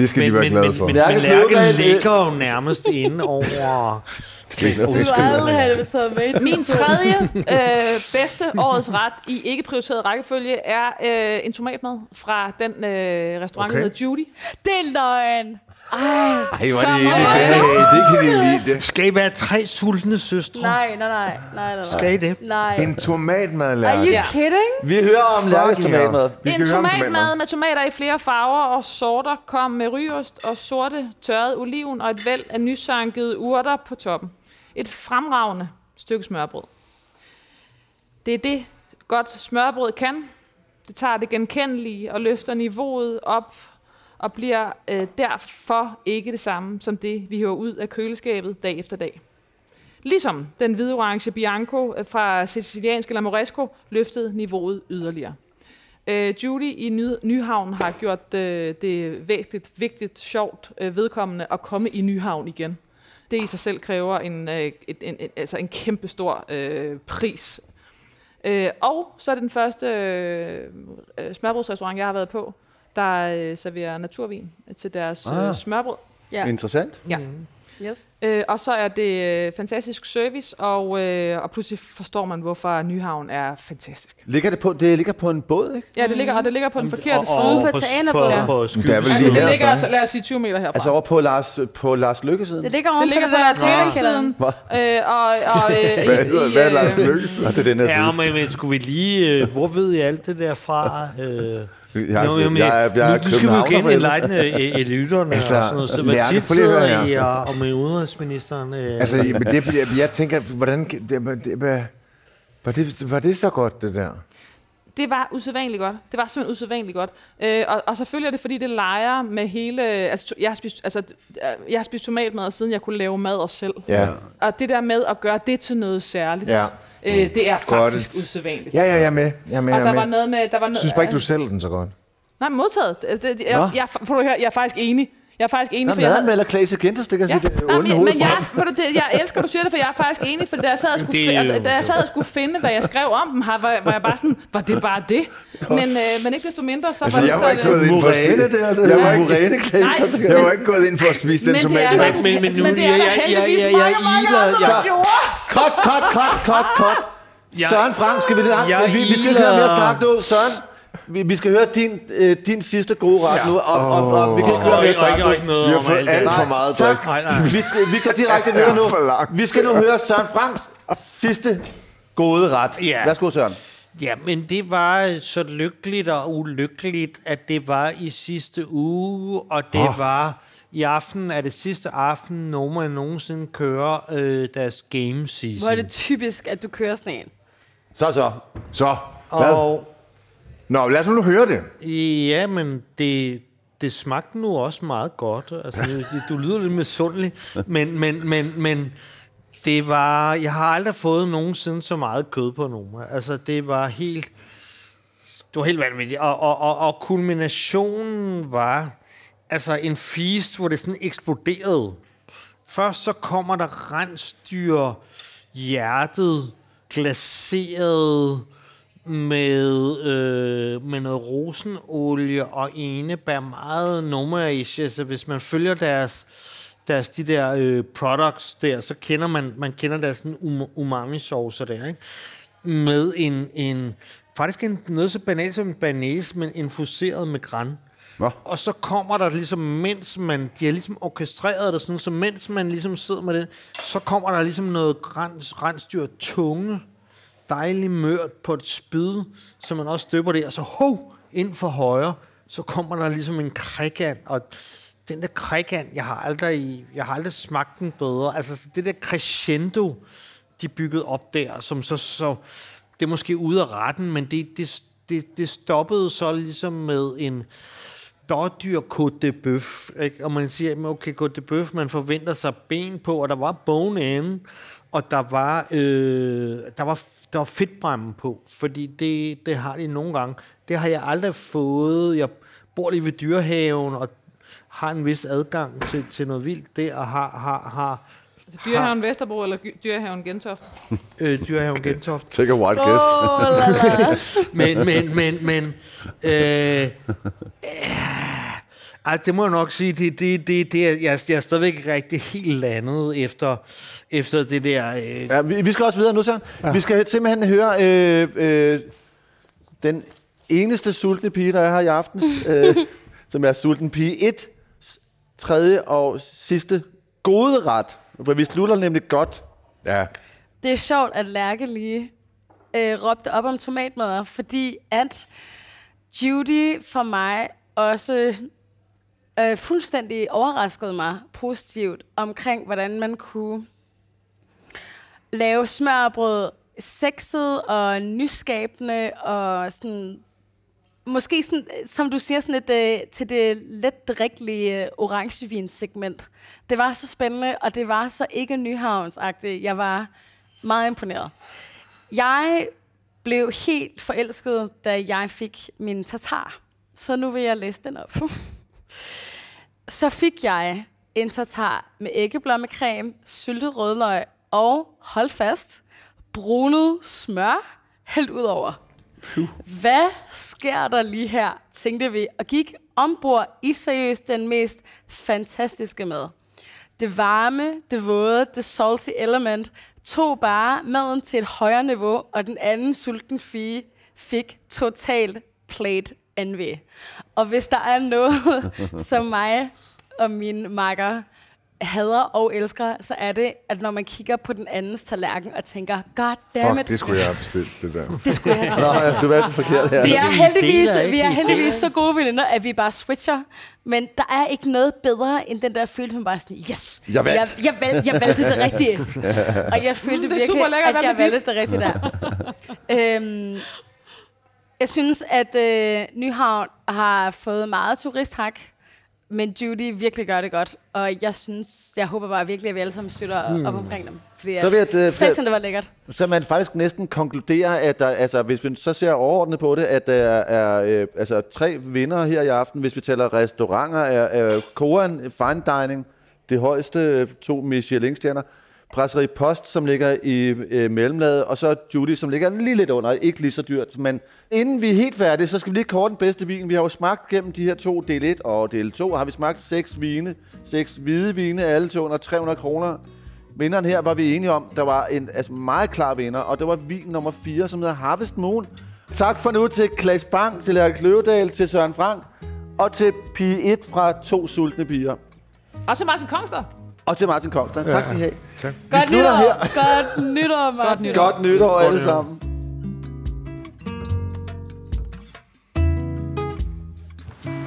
det skal de være men, glade men, for. men, Lærke men Lærke Kløvedal, ligger jo nærmest inde over... Min tredje øh, bedste årets ret i ikke prioriteret rækkefølge er øh, en tomatmad fra den øh, restaurant, Okay. der hedder Judy. Det er løgn. Ej, Ej, hvor er det man- Hey, det kan de lide. Det. Skal I være tre sultne søstre? nej, nej, nej, nej, nej. Skal I det? Nej. En tomatmad, Are Lærke. you Ja. kidding? Vi hører om Lærkes tomatmad. Vi skal en tomatmad med tomater i flere farver og sorter kom med ryost og sorte tørret oliven og et væld af nysankede urter på toppen. Et fremragende stykke smørbrød. Det er det, godt smørbrød kan. Det tager det genkendelige og løfter niveauet op og bliver øh, derfor ikke det samme som det, vi hører ud af køleskabet dag efter dag. Ligesom den hvide orange Bianco øh, fra sicilianske Lamoresco løftede niveauet yderligere. Øh, Judy i Ny- Nyhavn har gjort øh, det vægtigt, vigtigt, sjovt, øh, vedkommende at komme i Nyhavn igen. Det i sig selv kræver en, øh, et, en, en, altså en kæmpe stor øh, pris. Øh, og så er det den første øh, øh, smørbrødsrestaurant, jeg har været på, der øh, serverer naturvin til deres Ah. øh, smørbrød. Ja. Interessant. Ja. Yes. Øh, og så er det øh, fantastisk service, og, øh, og pludselig forstår man, hvorfor Nyhavn er fantastisk. Ligger det på, det ligger på en båd, ikke? Ja, det ligger, og det ligger på den forkerte Og- side. og Ude på på, Teanerbåden. på, på skyldes- vel Altså, det her, ligger, så. altså, lad os sige 20 meter herfra. Altså over på Lars, på Lars Lykkesiden? Det ligger det oven ligger på på det der Titanic-siden. træningskælderen. Øh, og, og, øh, Hvad, i- hvad er øh, Lars Lykkes? Nå, det er den her Ja, side. men, men skulle vi lige... Øh, hvor ved I alt det der fra? Øh, Jeg, Nå, jamen, jeg jeg er nu, nu skal vi jo gennem i øh, lytterne Altså, og sådan noget. Så hvad tit sidder I og, og med udenrigsministeren? Øh, Altså, men det, jeg, jeg tænker, hvordan... Det, det, var, var, det, var det så godt, det der? det var usædvanligt godt. Det var simpelthen usædvanligt godt. Øh, og, og selvfølgelig er det, fordi det leger med hele... Altså, to- jeg har spist, altså, øh, jeg har spist tomatmad, siden jeg kunne lave mad også selv. Ja. Og det der med at gøre det til noget særligt, Ja. øh, det er Godt. faktisk usædvanligt. Ja, ja, jeg er med. Jeg er med, Og jeg der er var med. noget med... Der var Jeg noget, synes bare ikke, du sælger den så godt. Nej, modtaget. Det, det, jeg, jeg, får du høre, jeg er faktisk enig. Jeg er faktisk enig, Der for jeg er havde... madmelder Klaas det kan jeg Ja, sige, det nej, onde men, men for jeg, du, det, jeg elsker, du siger det, for jeg er faktisk enig, for da jeg sad og skulle, Det jo- da jeg sad og skulle finde, hvad jeg skrev om dem, her, var, var jeg bare sådan, var det bare det? Men, øh, men ikke desto mindre, så Altså, var det jeg så... var ikke gået ind for at spise. der, det Jeg er var ikke- Klaas. Der- Jeg var ikke gået ind for at spise den men det tomat. er Men, der, men- men nu- men det er der heldigvis mange, mange andre, der gjorde. Cut, cut, cut, cut, cut. Søren Frank, skal vi, Jeg vi, vi skal iler- høre mere snak nu. Søren, vi, vi skal høre din, øh, din sidste gode ret nu, og, og, og, vi kan ikke høre og, mere ikke- og, snak ikke- nu. og ikke noget vi har fået alt for meget Tak. drik. Nej, nej. Vi, skal, vi går direkte videre nu. Vi skal nu høre Søren Franks sidste gode ret. Ja. Værsgo, Søren. Ja, men det var så lykkeligt og ulykkeligt, at det var i sidste uge, og det oh. var i aften, er det sidste aften, Noma nogensinde kører øh, deres game season. Hvor er det typisk, at du kører sådan en. Så, så. Så, hvad? og Nå, lad os nu høre det. ja, men det, det smagte nu også meget godt. Altså, det- du lyder lidt misundelig, men, men, men, men det var, jeg har aldrig fået nogensinde så meget kød på nogen. Altså, det var helt, det var helt vanvittigt. Og, og, og, og kulminationen var altså en feast, hvor det sådan eksploderede. Først så kommer der rensdyr, hjertet, glaseret med, øh, med noget rosenolie og enebær, meget numerish. Altså, hvis man følger deres, deres de der øh, products der, så kender man, man kender deres sådan um, umami-saucer der, ikke? Med en, en faktisk en, noget så banalt som en banæs, men infuseret med græn. Nå. Og så kommer der ligesom, mens man, de har ligesom orkestreret det sådan, så mens man ligesom sidder med det, så kommer der ligesom noget græns, rensdyr tunge, dejlig mørt på et spyd, så man også støber det, og så ho, ind for højre, så kommer der ligesom en krigan, og den der krigan, jeg har aldrig, jeg har aldrig smagt den bedre. Altså det der crescendo, de byggede op der, som så, så det er måske ude af retten, men det, det, det, det stoppede så ligesom med en dårdyr Côte de Bœuf, ikke? og man siger, okay, Côte de Bœuf, man forventer sig ben på, og der var bone in, og der var, øh, der var, der var fedtbremmen på, fordi det, det har de nogle gange. Det har jeg aldrig fået. Jeg bor lige ved dyrehaven, og har en vis adgang til, til noget vildt der, og har, har, har Dyrehaven Vesterbro eller Dyrehaven Gentoft? øh, dyrehaven Gentoft. Take a wild guess. La, la. Men, men, men, men... Øh, øh, ej, det må jeg nok sige, det, det, det, det er, jeg, jeg er stadigvæk ikke rigtig helt landet efter, efter det der... Øh, Ja, vi, vi skal også videre nu, Søren. Ja. Vi skal simpelthen høre øh, øh, den eneste sultne pige, der er her i aftens, øh, som er sulten pige 1, tredje og sidste gode ret. For vi slutter nemlig godt. Ja. Det er sjovt, at Lærke lige øh, råbte op om tomatmadder, fordi at Judy for mig også øh, fuldstændig overraskede mig positivt omkring, hvordan man kunne lave smørbrød sexet og nyskabende og sådan måske sådan, som du siger, sådan et, øh, til det let drikkelige øh, orangevinsegment. Det var så spændende, og det var så ikke nyhavnsagtigt. Jeg var meget imponeret. Jeg blev helt forelsket, da jeg fik min tatar. Så nu vil jeg læse den op. så fik jeg en tatar med æggeblommecreme, syltet rødløg og, hold fast, brunet smør hældt ud over. Hvad sker der lige her, tænkte vi, og gik ombord i seriøst den mest fantastiske mad. Det varme, det våde, det salty element tog bare maden til et højere niveau, og den anden sulten fie fik totalt plate envy. Og hvis der er noget, som mig og min makker hader og elsker, så er det, at når man kigger på den andens tallerken og tænker, god damn Fuck, it, det skulle jeg have bestilt, det der. det skulle jeg have Nå, ja, du var den forkerte her. vi er vi heldigvis, vi er vi heldigvis så gode veninder, at vi bare switcher. Men der er ikke noget bedre end den der følelse, man bare sådan, yes, Jeg vandt. jeg, jeg, valg, jeg valgte det rigtige. Og jeg følte Mm, det er virkelig, super lækkert, at jeg med valgte det rigtige der. øhm, jeg synes, at øh, Nyhavn har fået meget turisthak, men Judy virkelig gør det godt. Og jeg synes, jeg håber bare virkelig, at vi alle sammen støtter hmm. op omkring dem. Fordi Så vil jeg, øh, Satan, det var lækkert. Så man faktisk næsten konkluderer, at der, altså, hvis vi så ser overordnet på det, at der er øh, altså, tre vinder her i aften. Hvis vi tæller restauranter, er, er Koran Fine Dining det højeste øh, to Michelin-stjerner. Brasserie Post, som ligger i øh, mellemlaget, og så Judy, som ligger lige lidt under, ikke lige så dyrt. Men inden vi er helt færdige, så skal vi lige kort den bedste vin. Vi har jo smagt gennem de her to, del 1 og del 2, har vi smagt seks vine, seks hvide vine, alle til under 300 kroner. Vinderen her var vi enige om, der var en altså meget klar vinder, og det var vin nummer 4, som hedder Harvest Moon. Tak for nu til Klaas Bang, til Erik Løvedal, til Søren Frank, og til Pige 1 fra To Sultne Bier. Og så Martin Kongster. Og til Martin Kongster. Tak skal I have. Godt slutter nytår, her. godt nytår, Martin. nytår. Godt nytår alle sammen.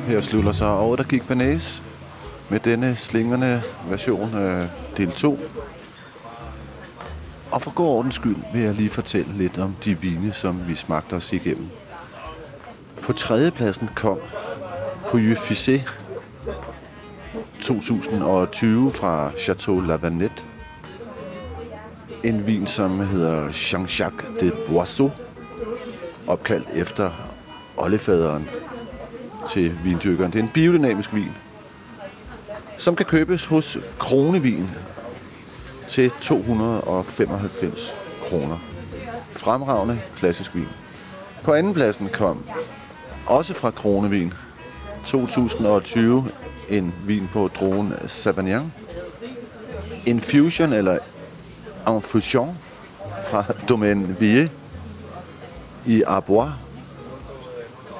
Her slutter så året, der gik Banæs med denne slingerne version øh, del 2. Og for god ordens skyld vil jeg lige fortælle lidt om de vine, som vi smagte os igennem. På tredjepladsen kom Puy Fissé 2020 fra Chateau Lavanette. En vin, som hedder Jean-Jacques de Boisseau, opkaldt efter oldefaderen til vindyrkeren. Det er en biodynamisk vin, som kan købes hos Kronevin til 295 kroner. Fremragende klassisk vin. På anden pladsen kom også fra Kronevin 2020 en vin på druen Sauvignon. Infusion eller Infusion fra Domaine Vie i Arbois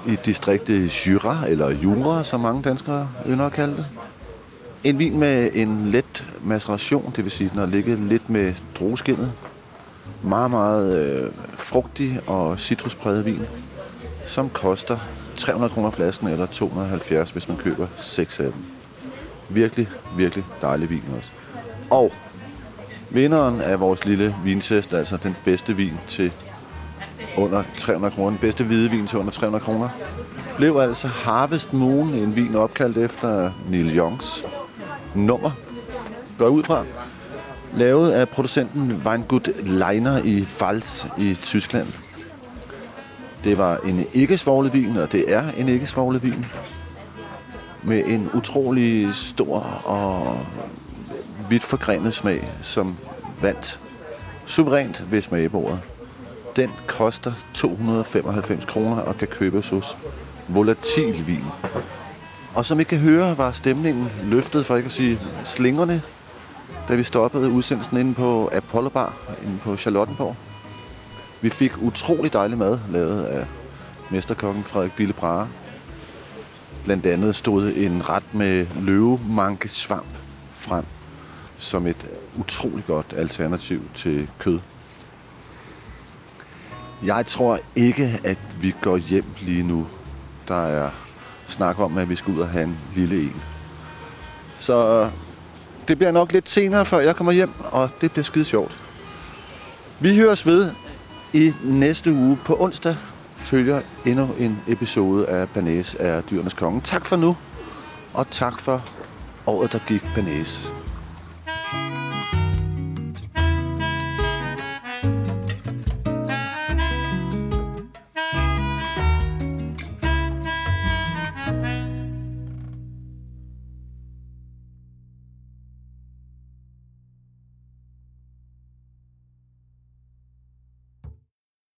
i distriktet Jura, eller Jura, som mange danskere ynder at kalde det. En vin med en let maceration, det vil sige, den har ligget lidt med drueskinnet. Meget, meget øh, frugtig og citruspræget vin, som koster 300 kroner flasken, eller 270, hvis man køber 6 af dem. Virkelig, virkelig dejlig vin også. Og vinderen af vores lille vintest, altså den bedste vin til under 300 kroner. Den bedste hvide vin til under 300 kroner. Blev altså Harvest Moon, en vin opkaldt efter Neil Youngs nummer. Går ud fra. Lavet af producenten Weingut Leiner i Pfalz i Tyskland. Det var en ikke vin, og det er en ikke vin. Med en utrolig stor og vidt forgrenet smag, som vandt suverænt ved smagebordet. Den koster 295 kroner og kan købes hos Volatil Vin. Og som I kan høre, var stemningen løftet, for ikke at sige slingerne, da vi stoppede udsendelsen inde på Apollo Bar, inde på Charlottenborg. Vi fik utrolig dejlig mad, lavet af mesterkokken Frederik Bille Brahe. Blandt andet stod en ret med løvemanke svamp frem som et utrolig godt alternativ til kød. Jeg tror ikke, at vi går hjem lige nu. Der er snak om, at vi skal ud og have en lille en. Så øh, det bliver nok lidt senere, før jeg kommer hjem, og det bliver skide sjovt. Vi høres ved i næste uge på onsdag følger endnu en episode af Banæs er dyrenes konge. Tak for nu, og tak for året, der gik Banæs.